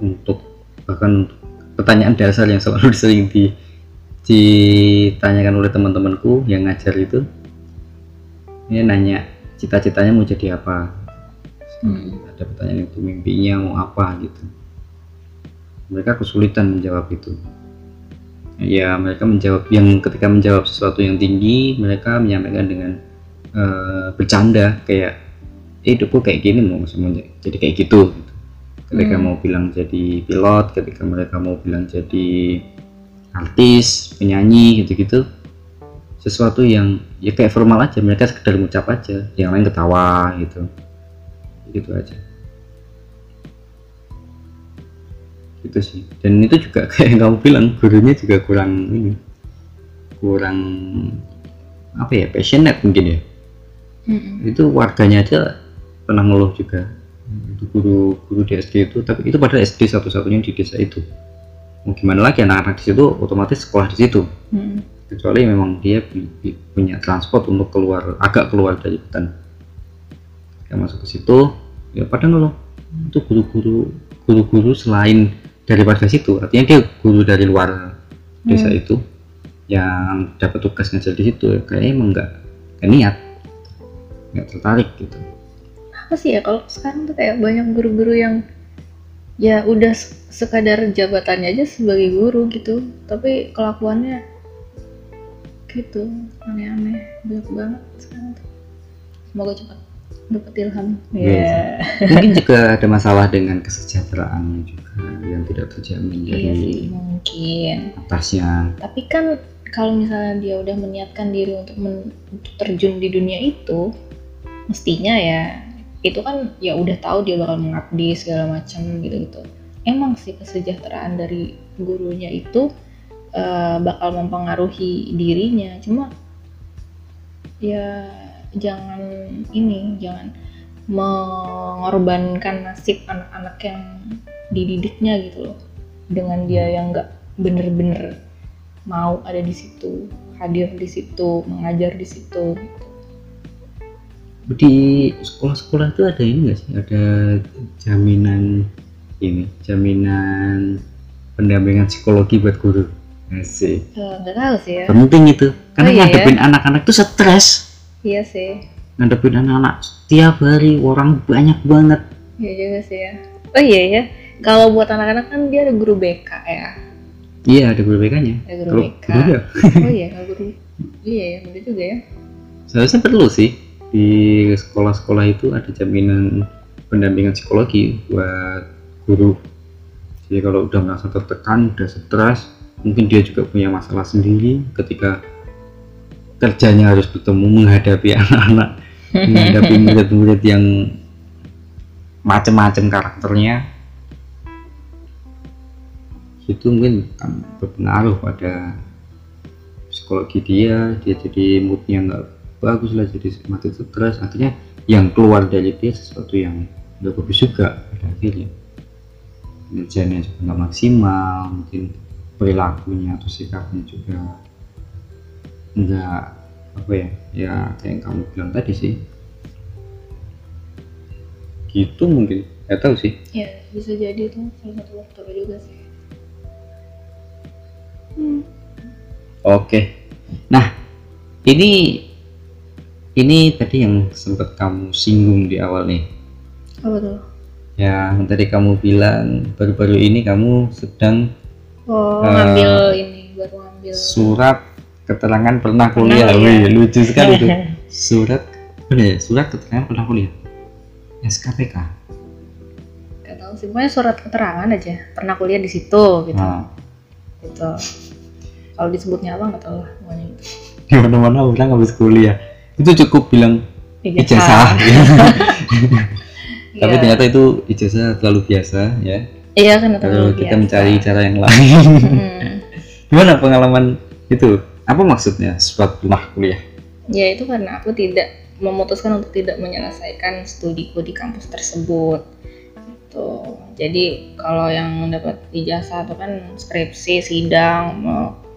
untuk bahkan untuk pertanyaan dasar yang selalu sering di, ditanyakan oleh teman-temanku yang ngajar itu ini nanya cita-citanya mau jadi apa? Hmm. ada pertanyaan itu mimpinya mau apa? gitu. Mereka kesulitan menjawab itu ya mereka menjawab yang ketika menjawab sesuatu yang tinggi mereka menyampaikan dengan eh, bercanda kayak eh, hidupku kayak gini mau mau jadi kayak gitu gitu. ketika Hmm. mau bilang jadi pilot ketika mereka mau bilang jadi artis penyanyi gitu-gitu sesuatu yang ya kayak formal aja mereka sekedar ngucap aja yang lain ketawa gitu gitu aja gitu sih. Dan itu juga kayak yang kamu bilang gurunya juga kurang ini kurang apa ya passionate mungkin ya. Mm-mm. itu warganya aja pernah ngeluh juga. Itu guru guru di SD itu tapi itu padahal SD satu-satunya di desa itu. Mau gimana lagi anak-anak di situ otomatis sekolah di situ. Mm-mm. kecuali memang dia punya transport untuk keluar agak keluar dari hutan. Ketika masuk ke situ ya pada ngeluh. Itu guru-guru guru-guru selain dari warga situ. Artinya dia guru dari luar desa Hmm. itu yang dapat tugas ngajar di situ. Kayaknya emang nggak niat nggak tertarik gitu. Apa sih ya kalau sekarang tuh kayak banyak guru-guru yang ya udah sekadar jabatannya aja sebagai guru gitu. Tapi kelakuannya gitu aneh-aneh banyak banget sekarang tuh. Semoga cepat dapat ilham. Iya. Ya mungkin juga ada masalah dengan kesejahteraannya juga yang tidak terjamin iya dari sih mungkin. atasnya. Tapi kan kalau misalnya dia udah meniatkan diri untuk, men- untuk terjun di dunia itu mestinya ya itu kan ya udah tahu dia bakal mengabdi segala macam gitu gitu emang sih kesejahteraan dari gurunya itu eh, bakal mempengaruhi dirinya. Cuma ya jangan ini jangan mengorbankan nasib anak-anak yang dididiknya gitu loh. Dengan dia yang nggak bener-bener mau ada di situ hadir di situ mengajar di situ. Di sekolah-sekolah itu ada ini nggak sih? Ada jaminan ini jaminan pendampingan psikologi buat guru. Sih Eh, nggak tahu sih ya. Penting itu. Karena Oh, iya ya? ngadepin anak-anak tuh stres. Iya sih. Ngadepin anak-anak setiap hari orang banyak banget. Iya juga sih ya. Oh iya ya kalau buat anak-anak kan dia ada guru BK ya? Iya ada berbedanya ada guru BK guru oh iya kalau guru. Iya ya bener juga ya. Seharusnya perlu sih. Di sekolah-sekolah itu ada jaminan pendampingan psikologi buat guru. Jadi kalau udah merasa tertekan udah stres mungkin dia juga punya masalah sendiri ketika kerjanya harus bertemu menghadapi anak-anak menghadapi murid-murid yang macam-macam karakternya itu mungkin akan berpengaruh pada psikologi dia dia jadi moodnya nggak bagus lah jadi semakin stres. Akhirnya yang keluar dari dia sesuatu yang nggak bagus juga pada akhirnya. Kerjanya juga nggak maksimal mungkin perilakunya atau sikapnya juga nggak apa ya ya kayak yang kamu bilang tadi sih. Gitu mungkin nggak tahu sih. Ya bisa jadi tuh salah satu faktor juga sih Oke. Nah, ini ini tadi yang sempat kamu singgung di awal nih. apa tuh Yang tadi kamu bilang baru-baru ini kamu sedang oh Eh, ngambil ini baru ngambil surat keterangan pernah kuliah. kuliah. Wih, lucu sekali tuh. Surat ya? Surat keterangan pernah kuliah. SKPK. Gak tahu sih, pokoknya surat keterangan aja pernah kuliah di situ gitu. Nah, gitu. Kalau disebutnya apa nggak tahu lah pokoknya gitu. di mana-mana orang habis kuliah itu cukup bilang ijazah. Tapi Iya. ternyata itu ijazah terlalu biasa ya. Iya kan terlalu kita biasa. mencari cara yang lain. Hmm. Gimana pengalaman itu? Apa maksudnya pernah kuliah? Ya itu karena aku tidak memutuskan untuk tidak menyelesaikan studiku di kampus tersebut. Gitu. Jadi kalau yang dapat ijazah itu kan skripsi, sidang,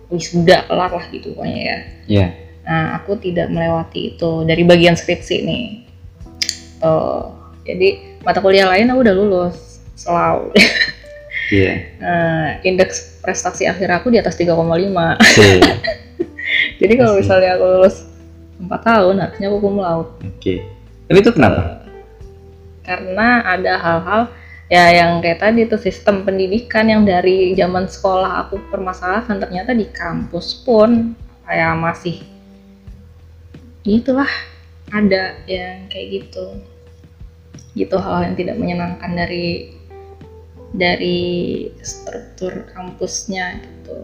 wisuda kelar lah gitu pokoknya ya. Ya, Nah, aku tidak melewati itu dari bagian skripsi nih. Tuh. Jadi mata kuliah lain aku udah lulus selalu. iya. Nah, indeks prestasi akhir aku di atas 3,5. Oke, Jadi kalau misalnya aku lulus 4 tahun, harusnya aku cum laude. oke. Tapi itu kenapa? Karena ada hal-hal ya yang kayak tadi tuh sistem pendidikan yang dari zaman sekolah aku permasalahkan ternyata di kampus pun kayak masih gitulah ada yang kayak gitu gitu hal yang tidak menyenangkan dari dari struktur kampusnya gitu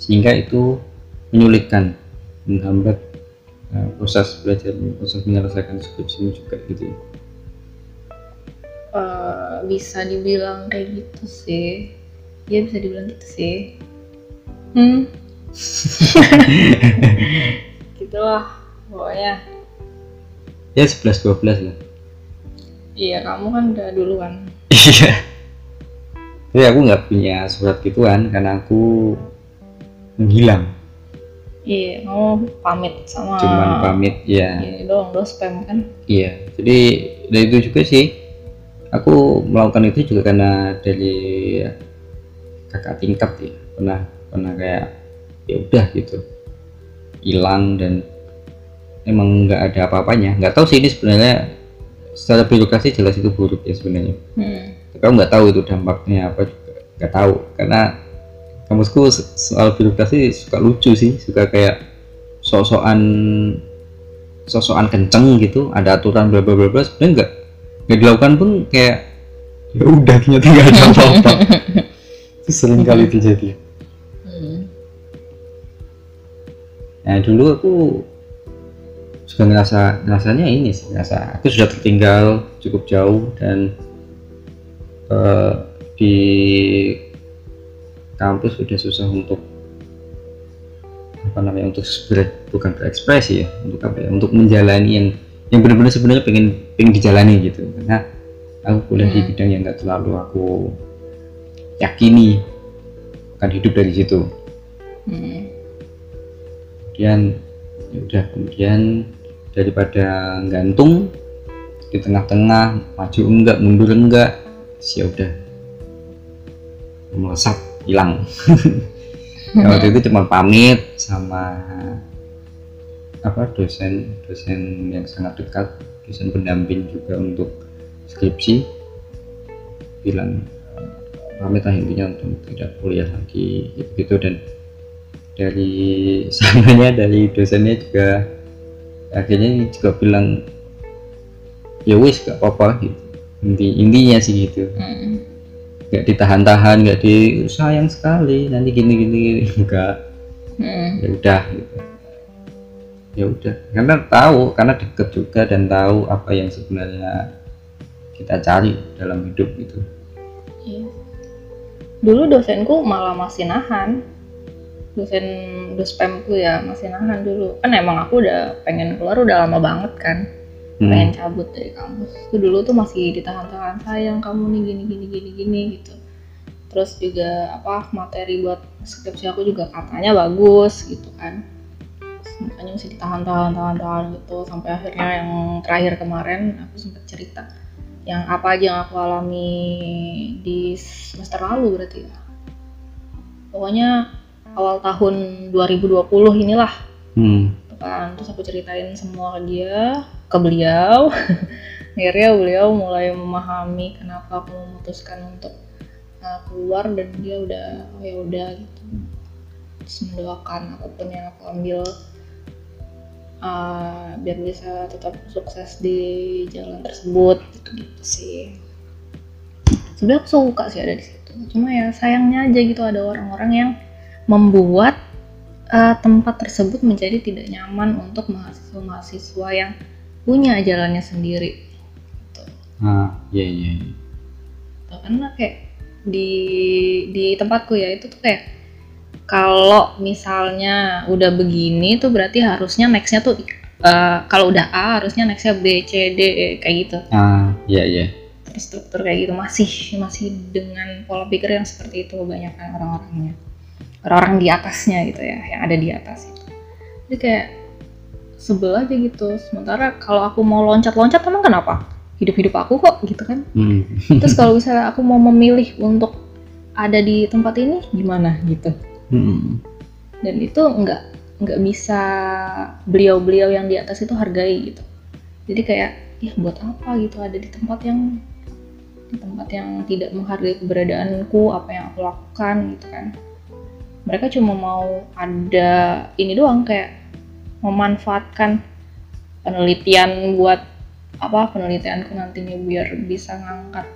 Sehingga itu menyulitkan, menghambat uh, proses belajar, proses menyelesaikan skripsimu juga gitu ya. Eh, bisa dibilang kayak gitu sih. Ya bisa dibilang gitu sih. Hmm. Gitulah pokoknya. Ya 11-12 lah. iya kamu kan udah duluan. Iya. Tapi aku nggak punya surat gituan karena aku menghilang. iya kamu pamit sama cuman pamit ya ini doang do spam kan? Iya jadi dari itu juga sih aku melakukan itu juga karena dari kakak tingkat ya. Pernah pernah kayak ya udah gitu. Hilang dan emang nggak ada apa-apanya. Nggak tahu sih ini sebenarnya secara birokrasi jelas itu buruk ya sebenarnya. Hmm. tapi aku nggak tahu itu dampaknya apa juga. Nggak tahu. Karena kamusku soal birokrasi suka lucu sih. Suka kayak sosokan sosokan kenceng gitu. Ada aturan bla bla bla bla. Sebenarnya nggak nggak dilakukan pun kayak ya udah ternyata nggak ada apa-apa. Itu sering kali terjadi. Hmm. nah dulu aku juga ngerasa ngerasanya ini sih ngerasa aku sudah tertinggal cukup jauh dan eh, di kampus sudah susah untuk apa namanya untuk ber- bukan berekspresi ya untuk apa ya untuk menjalani yang yang benar-benar sebenarnya pengen pengen dijalani gitu. Karena aku kuliah di Hmm. bidang yang nggak terlalu aku yakini akan hidup dari situ. Hmm. kemudian ya udah kemudian daripada gantung di tengah-tengah maju enggak mundur enggak ya udah melesat hilang. Ya, waktu itu cuma pamit sama apa dosen dosen yang sangat dekat dosen pendamping juga untuk skripsi. Bilang pamit lah intinya untuk tidak kuliah lagi gitu, gitu. Dan dari sananya dari dosennya juga akhirnya juga bilang ya wis gak apa-apa gitu. Inti intinya sih gitu. Hmm. nggak ditahan-tahan nggak di sayang sekali nanti gini gini. Enggak. Hmm. ya udah gitu ya udah karena tahu karena deket juga dan tahu apa yang sebenarnya kita cari dalam hidup gitu Iya. Dulu dosenku malah masih nahan. Dosen dospemku ya masih nahan dulu. Kan emang aku udah pengen keluar udah lama banget kan. Pengen hmm. cabut dari kampus. Itu dulu tuh masih ditahan-tahan sayang kamu nih gini gini gini gini gitu. Terus juga apa materi buat skripsi aku juga katanya bagus gitu kan. Makanya masih ditahan-tahan tahan-tahan gitu. Sampai akhirnya yang terakhir kemarin aku sempat cerita yang apa aja yang aku alami di semester lalu berarti ya. Pokoknya awal tahun 2020 inilah. Hmm. gitu kan. Terus aku ceritain semua ke dia ke beliau. Akhirnya beliau mulai memahami kenapa aku memutuskan untuk uh, keluar dan dia udah oh ya udah gitu. Terus mendoakan apa pun yang aku ambil uh, biar bisa tetap sukses di jalan tersebut gitu, sih sebenarnya aku suka sih ada di situ cuma ya sayangnya aja gitu ada orang-orang yang membuat uh, tempat tersebut menjadi tidak nyaman untuk mahasiswa-mahasiswa yang punya jalannya sendiri gitu. ah iya iya iya. Karena kayak di di tempatku ya itu tuh kayak kalau misalnya udah begini tuh berarti harusnya nextnya tuh uh, kalau udah A harusnya nextnya B C D E, kayak gitu. Ah iya iya. Terstruktur kayak gitu masih masih dengan pola pikir yang seperti itu kebanyakan orang-orangnya. Orang-orang di atasnya gitu ya yang ada di atas itu. Jadi kayak sebel aja gitu. Sementara kalau aku mau loncat-loncat emang kenapa? Hidup-hidup aku kok gitu kan? Hmm. terus kalau misalnya aku mau memilih untuk ada di tempat ini gimana gitu Hmm. dan itu nggak nggak bisa beliau-beliau yang di atas itu hargai gitu. Jadi kayak ya buat apa gitu? Ada di tempat yang di tempat yang tidak menghargai keberadaanku apa yang aku lakukan gitu kan. Mereka cuma mau ada ini doang kayak memanfaatkan penelitian buat apa penelitianku nantinya biar bisa ngangkat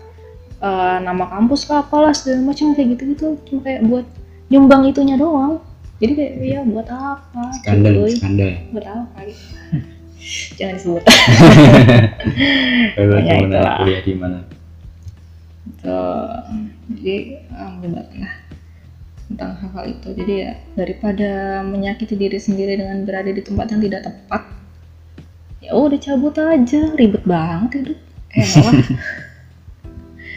eh, nama kampus lah apalah segala macam kayak gitu gitu cuma kayak buat nyumbang itunya doang. Jadi kayak ya buat apa? Skandal cuy? skandal. Buat apa? Gitu jangan disebut. Ya, itulah. kuliah di mana? Gitu. jadi ambil lah tentang hal-hal itu. Jadi ya daripada menyakiti diri sendiri dengan berada di tempat yang tidak tepat ya udah cabut aja. Ribet banget hidup. Eh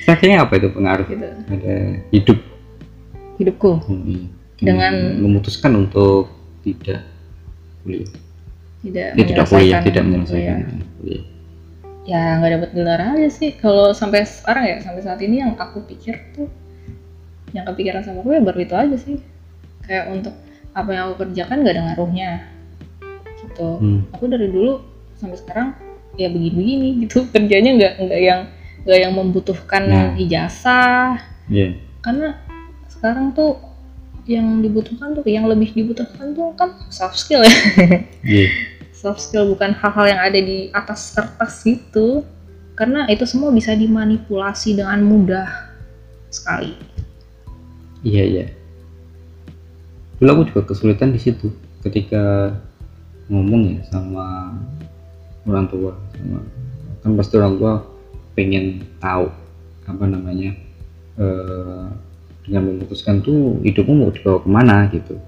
akhirnya apa itu pengaruh? Gitu. Ada hidup hidupku. Hmm, Dengan- memutuskan untuk tidak kuliah. Tidak dia tidak kuliah tidak menyelesaikan. Kuliah. kuliah. Ya nggak dapat gelar aja sih. Kalau sampai sekarang ya sampai saat ini yang aku pikir tuh yang kepikiran sama aku ya baru itu aja sih. Kayak untuk apa yang aku kerjakan gak ada ngaruhnya. Gitu. Hmm. aku dari dulu sampai sekarang ya begini-begini gitu. Kerjanya nggak nggak yang nggak yang membutuhkan Nah. ijazah. Iya. karena sekarang tuh yang dibutuhkan tuh yang lebih dibutuhkan tuh kan soft skill ya Iya. soft skill bukan hal-hal yang ada di atas kertas gitu karena itu semua bisa dimanipulasi dengan mudah sekali Iya iya. Dulu aku juga kesulitan di situ ketika ngomong ya sama orang tua sama kan pasti orang tua pengen tahu apa namanya eh, dengan memutuskan tuh hidupmu mau dibawa ke mana gitu.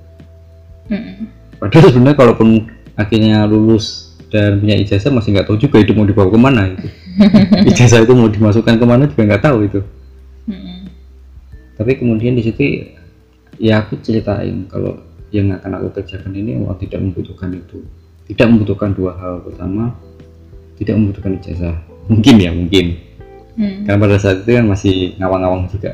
Mm-mm. Padahal sebenarnya kalaupun akhirnya lulus dan punya ijazah masih nggak tahu juga hidup mau dibawa ke mana gitu. ijazah itu mau dimasukkan ke mana juga nggak tahu itu. Mm-mm. tapi kemudian di situ ya aku ceritain kalau yang akan aku kerjakan ini memang tidak membutuhkan itu tidak membutuhkan dua hal pertama tidak membutuhkan ijazah mungkin ya mungkin Mm. karena pada saat itu kan masih ngawang-ngawang juga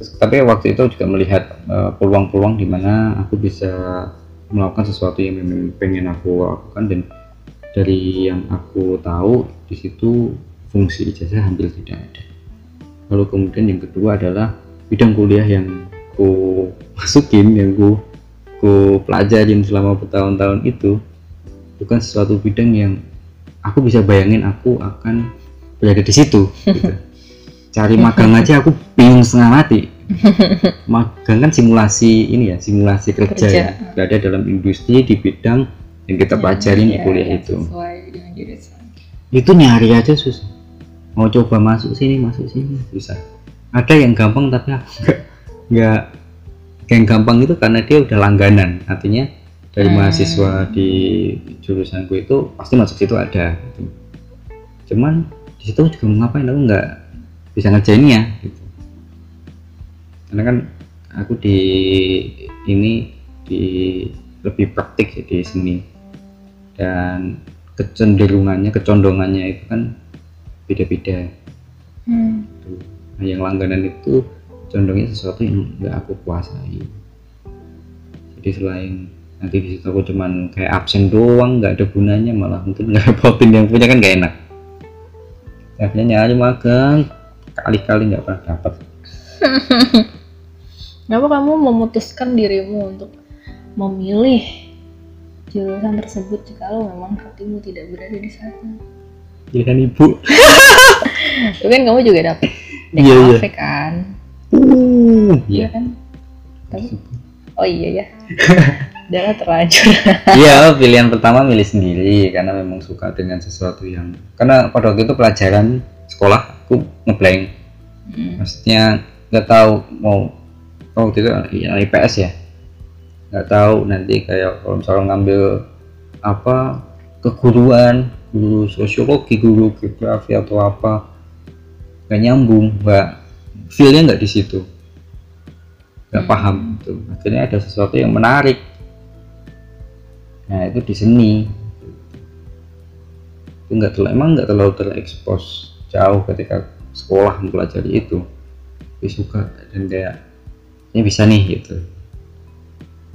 Tapi waktu itu juga melihat eh, peluang-peluang di mana aku bisa melakukan sesuatu yang memang pengen aku lakukan dan dari yang aku tahu di situ fungsi ijazah hampir tidak ada lalu kemudian yang kedua adalah bidang kuliah yang ku masukin yang ku ku pelajarin selama bertahun-tahun itu bukan sesuatu bidang yang aku bisa bayangin aku akan berada di situ gitu. cari magang aja aku bingung setengah mati. Magang kan simulasi ini ya simulasi kerja, Kerja. ya berada dalam industri di bidang yang kita pelajarin di Ya, kuliah yang itu. itu nyari aja susah mau coba masuk sini masuk sini susah ada yang gampang tapi aku nggak nggak. Yang gampang itu karena dia udah langganan. Artinya dari Hmm. mahasiswa di jurusanku itu pasti masuk situ ada. Cuman di situ juga mau ngapain? Aku nggak bisa ngerjainnya gitu. Karena kan aku di ini di lebih praktik sih di seni dan kecenderungannya kecondongannya itu kan beda-beda. Hmm. gitu. nah yang langganan itu condongnya sesuatu yang nggak aku kuasai. Jadi selain nanti di situ aku cuman kayak absen doang nggak ada gunanya malah mungkin nggak repotin yang punya kan nggak enak. Akhirnya nyari magang kali-kali nggak pernah dapat Kenapa kamu memutuskan dirimu untuk memilih jurusan tersebut jika lo memang hatimu tidak berada di sana? pilihan ibu Itu kan kamu juga dapet Iya, iya. Kan? uh Iya iya kan? Tapi, oh iya ya. Udah lah terlanjur. iya pilihan pertama milih sendiri karena memang suka dengan sesuatu yang karena pada waktu itu pelajaran sekolah aku ngeblank. Hmm. maksudnya nggak tahu mau oh, itu ya, IPS ya? Nggak tahu nanti kayak kalau misalnya ngambil apa keguruan guru sosiologi guru geografi atau apa nggak nyambung nggak feelnya nggak di situ. Nggak Hmm. paham gitu akhirnya ada sesuatu yang menarik. Nah itu di seni. Itu nggak terlalu emang nggak terlalu terekspos jauh ketika sekolah mempelajari itu tapi suka dan kayak ini bisa nih gitu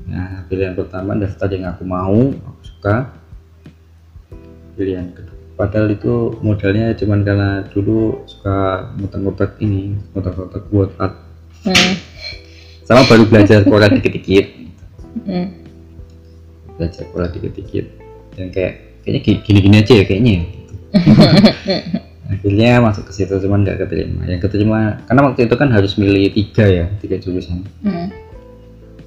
nah pilihan pertama daftar yang aku mau aku suka pilihan kedua padahal itu modalnya cuman karena dulu suka muter-muter ini muter-muter buat art Hmm. sama baru belajar Quran dikit-dikit Hmm. belajar Quran dikit-dikit yang kayak kayaknya gi- gini-gini aja ya kayaknya ya, gitu. akhirnya masuk ke situ cuman nggak keterima. Yang keterima karena waktu itu kan harus milih tiga ya tiga jurusan. Hmm.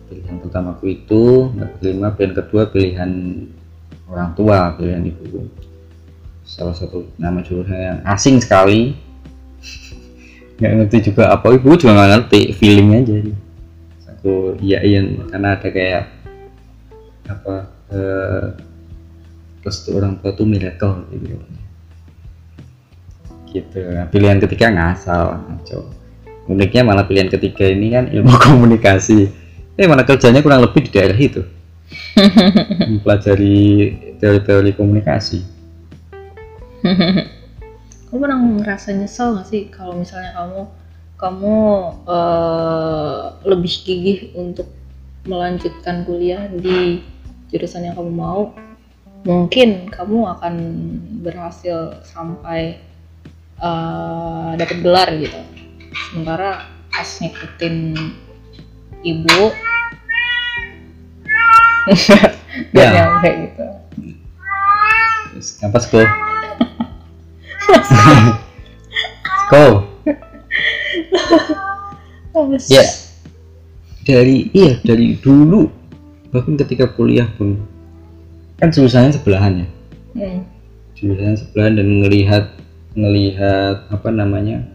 pilihan pertamaku itu nggak keterima pilihan kedua pilihan orang tua pilihan ibu. Salah satu nama jurusan yang asing sekali. Nggak ngerti juga apa ibu juga nggak ngerti feeling aja. Aku iyain karena ada kayak apa eh, restu orang tua tuh miracle gitu gitu. Nah, pilihan ketiga ngasal. Ngaco uniknya malah pilihan ketiga ini kan ilmu komunikasi. Eh mana kerjanya kurang lebih di daerah itu? Mempelajari teori-teori komunikasi. Kamu pernah merasa nyesel gak sih kalau misalnya kamu kamu eh, lebih gigih untuk melanjutkan kuliah di jurusan yang kamu mau? Mungkin kamu akan berhasil sampai eh, dapat gelar gitu. Sementara pas ngikutin ibu nggak Ya. nyampe gitu. Terus, apa sko sko Ya. dari iya dari dulu. Bahkan ketika kuliah pun. Kan jurusannya sebelahan ya? Hmm. jurusannya sebelahan dan ngelihat ngelihat apa namanya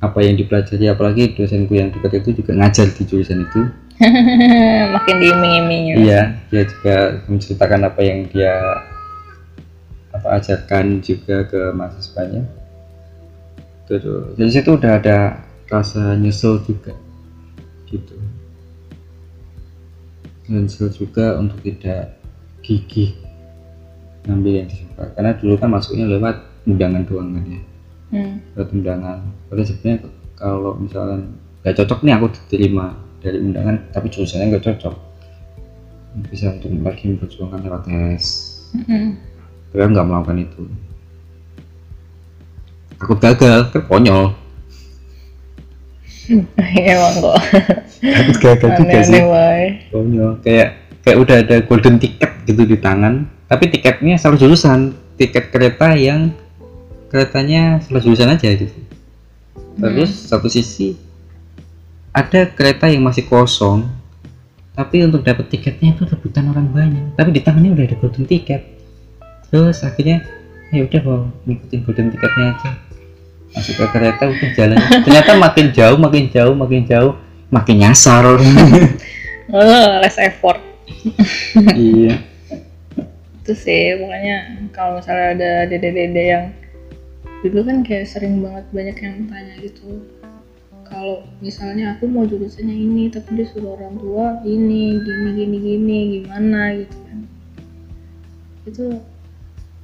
apa yang dipelajari apalagi dosenku yang dekat itu juga ngajar di jurusan itu. Makin diiming-imingi iya dia juga menceritakan apa yang dia apa ajarkan juga ke mahasiswanya. Terus dari situ udah ada rasa nyesel juga gitu. Nyesel juga untuk tidak gigih ngambil yang disuka karena dulu kan masuknya lewat undangan doang kan ya. Hmm. lewat undangan. Padahal sebenarnya kalau misalnya nggak cocok nih aku diterima dari undangan tapi jurusannya nggak cocok. Bisa untuk lagi memperjuangkan lewat tes. Hmm. tapi aku nggak melakukan itu. Takut gagal kan konyol. Emang kok. Takut gagal juga sih. konyol. Kayak kayak udah ada golden ticket gitu di tangan tapi tiketnya salah jurusan. Tiket kereta yang keretanya salah jurusan aja gitu terus satu sisi ada kereta yang masih kosong tapi untuk dapat tiketnya itu rebutan orang banyak. Tapi di tangannya udah ada golden ticket. Terus akhirnya ya udah mau ngikutin golden ticketnya aja. Masuk ke kereta udah jalan. Ternyata makin jauh makin jauh makin jauh makin nyasar. Oh, less effort. Iya. Itu sih pokoknya kalau misalnya ada dede-dede yang dulu kan kayak sering banget banyak yang tanya gitu. Kalau misalnya aku mau jurusannya ini tapi dia suruh orang tua ini gini gini gini gimana? gitu kan. Itu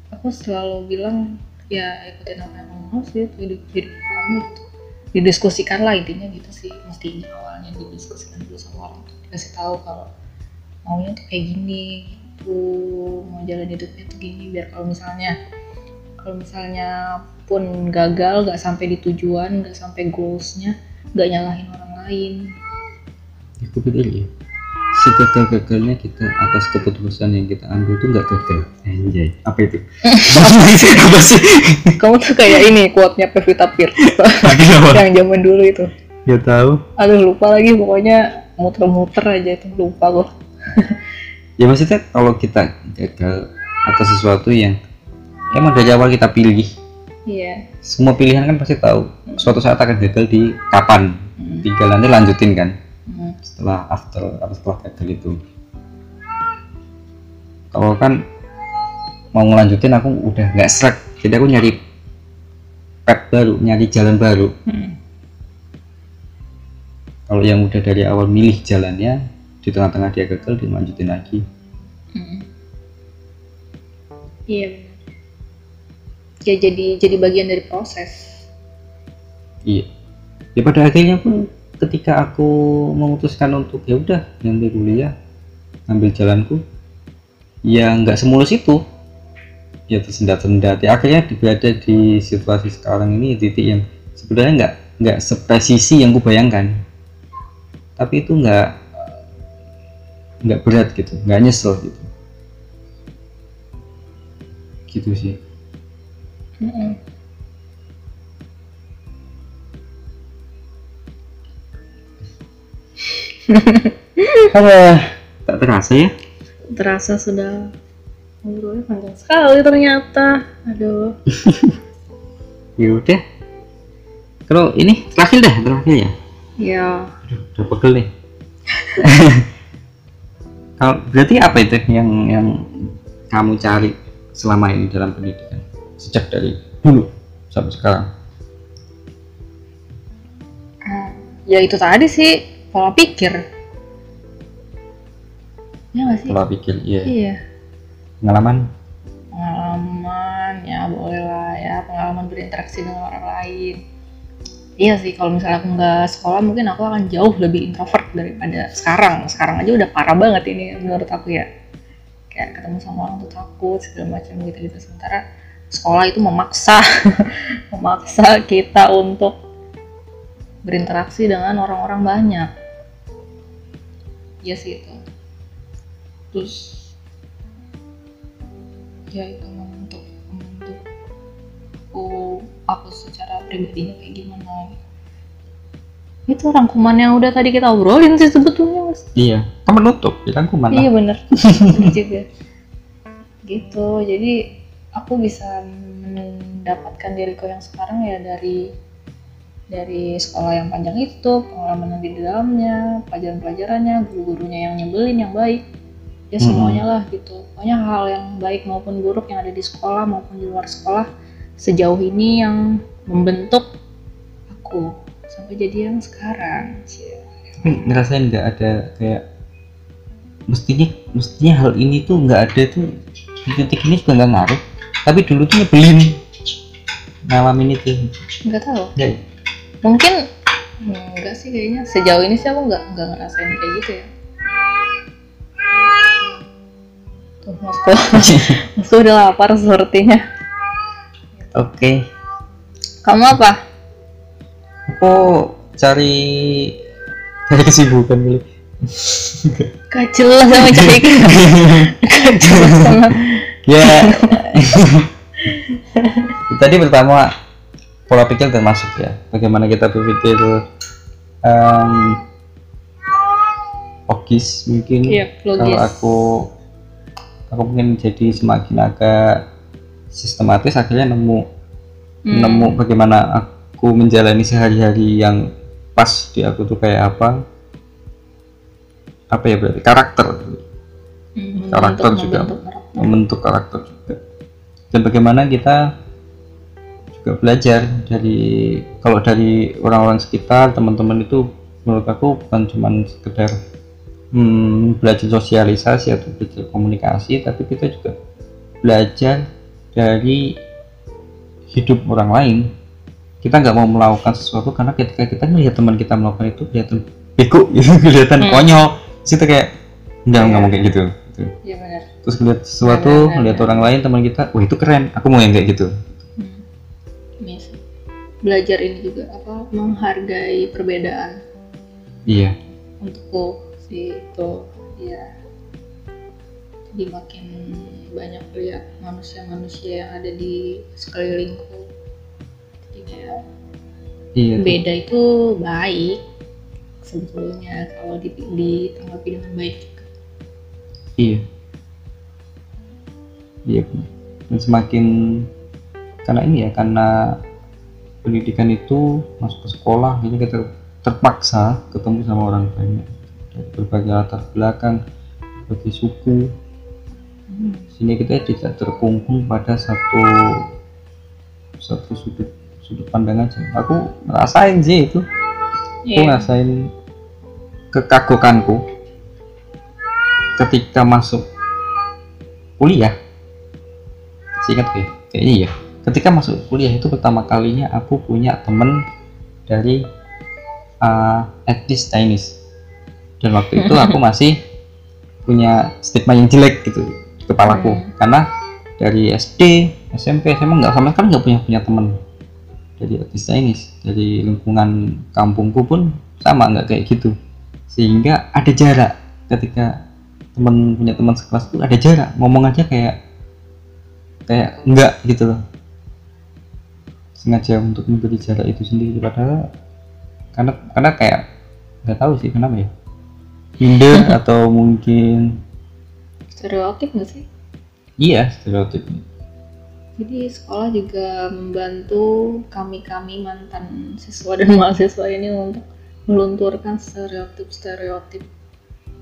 aku selalu bilang ya ikutin apa yang mau sih hidup hidup kamu gitu. Didiskusikan lah intinya gitu sih mestinya awalnya didiskusikan dulu sama orang tua dikasih tahu kalau maunya tuh kayak gini gitu mau jalan hidupnya tuh gini biar kalau misalnya kalau misalnya pun gagal nggak sampai di tujuan nggak sampai goalsnya nggak nyalahin orang lain. Aku pikir ya. Segagal-gagalnya kita atas keputusan yang kita ambil tuh nggak gagal. Anjay. Apa itu? Apa sih? Kamu tuh kayak ini quote-nya Pevita Pierce Kenapa? yang zaman dulu itu. Gak tahu. Aduh lupa lagi pokoknya muter-muter aja itu lupa kok ya maksudnya kalau kita gagal atas sesuatu yang emang dari awal kita pilih iya. Semua pilihan kan pasti tahu. Suatu saat akan gagal di kapan? Hmm. tinggal nanti lanjutin kan? Hmm. setelah after atau setelah gagal itu. Kalau kan mau ngelanjutin aku udah nggak serak. Jadi aku nyari pet baru nyari jalan baru. Hmm. kalau yang udah dari awal milih jalannya di tengah-tengah dia gagal dia lanjutin lagi. Hmm. iya. benar ya jadi jadi bagian dari proses. Iya. Ya pada akhirnya pun ketika aku memutuskan untuk ya udah nyambi kuliah ambil jalanku ya nggak semulus itu. Ya tersendat-sendat ya akhirnya berada di situasi sekarang ini titik yang sebenarnya nggak nggak sepresisi yang kubayangkan. Tapi itu nggak nggak berat gitu nggak nyesel gitu. Gitu sih Mm-mm. Aduh, tak terasa ya? Terasa sudah. Ngobrolnya panjang sekali ternyata. Aduh. Ya udah. Kalau ini terakhir dah terakhir ya? Ya udah pegel nih. Kalau berarti apa itu yang yang kamu cari selama ini dalam pendidikan sejak dari dulu sampai sekarang? Ya itu tadi sih pola pikir. Ya nggak sih? Pola pikir iya. Iya. Pengalaman? Pengalaman ya boleh lah ya pengalaman berinteraksi dengan orang lain. Iya sih kalau misalnya aku nggak sekolah mungkin aku akan jauh lebih introvert daripada sekarang. Sekarang aja udah parah banget ini menurut aku ya. Kayak ketemu sama orang tuh takut segala macam gitu gitu sementara sekolah itu memaksa memaksa kita untuk berinteraksi dengan orang-orang banyak. Iya sih itu. Terus ya itu membentuk membentuk aku aku secara pribadinya kayak gimana itu rangkuman yang udah tadi kita obrolin sih sebetulnya mas. Iya kan menutup bilang kuman iya bener. Bener juga. Gitu jadi aku bisa mendapatkan diriku yang sekarang ya dari dari sekolah yang panjang itu pengalaman yang di dalamnya pelajaran-pelajarannya guru-gurunya yang nyebelin yang baik. Ya Hmm. semuanya lah gitu. Pokoknya hal yang baik maupun buruk yang ada di sekolah maupun di luar sekolah sejauh ini yang membentuk aku sampai jadi yang sekarang tapi ngerasain nggak ada kayak mestinya mestinya hal ini tuh nggak ada tuh di titik ini juga nggak ngaruh tapi dulu tuh nyebelin. Ngalamin itu. Nggak tahu. Ya? Mungkin enggak sih kayaknya. Sejauh ini sih aku nggak nggak ngerasain kayak gitu ya. Tuh masku masku udah lapar sepertinya oke. Kamu apa? Aku cari cari kesibukan dulu. Gak jelas sama cari gak jelas sama ya. Tadi pertama pola pikir termasuk ya. Bagaimana kita berpikir em logis mungkin. Kalau logis. Aku aku mungkin jadi semakin agak sistematis akhirnya nemu Hmm. nemu bagaimana aku menjalani sehari-hari yang pas di aku tuh kayak apa. Apa ya berarti? Karakter. Hmm, karakter juga. karakter. Membentuk karakter juga. Dan bagaimana kita juga belajar dari kalau dari orang-orang sekitar teman-teman itu menurut aku bukan cuma sekedar hmm, belajar sosialisasi atau belajar komunikasi tapi kita juga belajar dari hidup orang lain. Kita nggak mau melakukan sesuatu karena ketika kita melihat teman kita melakukan itu kelihatan bego gitu kelihatan Hmm. konyol. Kita kayak enggak nggak mau kayak gitu, gitu benar terus ngeliat sesuatu Benar, benar, ngeliat orang lain teman kita wah itu keren aku mau yang kayak gitu Hmm. Iya sih. belajar ini juga apa menghargai perbedaan iya untukku sih itu ya jadi makin banyak lihat manusia-manusia yang ada di sekelilingku jadi kayak iya tuh. beda itu baik sebetulnya kalau di- ditanggapi dengan baik juga. iya iya. Dan semakin karena ini ya karena pendidikan itu masuk ke sekolah jadi kita terpaksa ketemu sama orang banyak. Dari berbagai latar belakang berbagai suku. Hmm. sini kita tidak terkungkung pada satu satu sudut sudut pandang aja. Aku ngerasain sih itu. Aku Iya. ngerasain kekagukanku ketika masuk kuliah singkat gue kayaknya iya. Ketika masuk kuliah itu pertama kalinya aku punya temen dari uh, etnis Chinese. Dan waktu itu aku masih punya stigma yang jelek gitu di kepalaku. Hmm. karena dari SD SMP SMA nggak sama sekali nggak punya punya temen dari etnis Chinese. Dari lingkungan kampungku pun sama nggak kayak gitu. Sehingga ada jarak ketika teman punya teman sekelas tuh ada jarak. Ngomong aja kayak kayak enggak gitu loh. Sengaja untuk memberi jarak itu sendiri padahal karena karena kayak nggak tahu sih kenapa ya. Minder atau mungkin stereotip nggak sih? Iya stereotip. Jadi sekolah juga membantu kami-kami mantan siswa dan mahasiswa ini untuk melunturkan stereotip-stereotip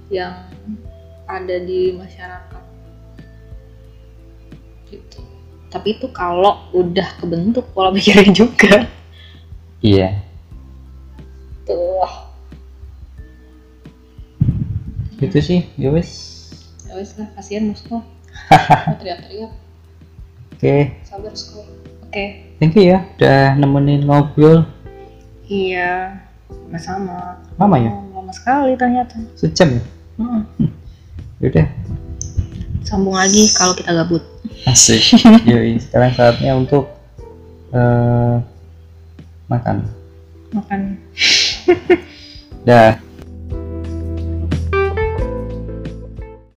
yang ada di masyarakat gitu. Tapi itu kalau udah kebentuk pola pikirnya juga. Iya. Tuh. Itu sih ya wes ya wes lah kasihan Mau teriak-teriak. Oke. Sabar sekolah oke. Thank you ya udah nemenin ngobrol. Iya sama-sama. Lama ya? Lama sekali ternyata. Sejam ya? Mm-mm. yaudah sambung lagi kalau kita gabut. Asik. Yoi sekarang saatnya untuk eh, makan. Makan. Dah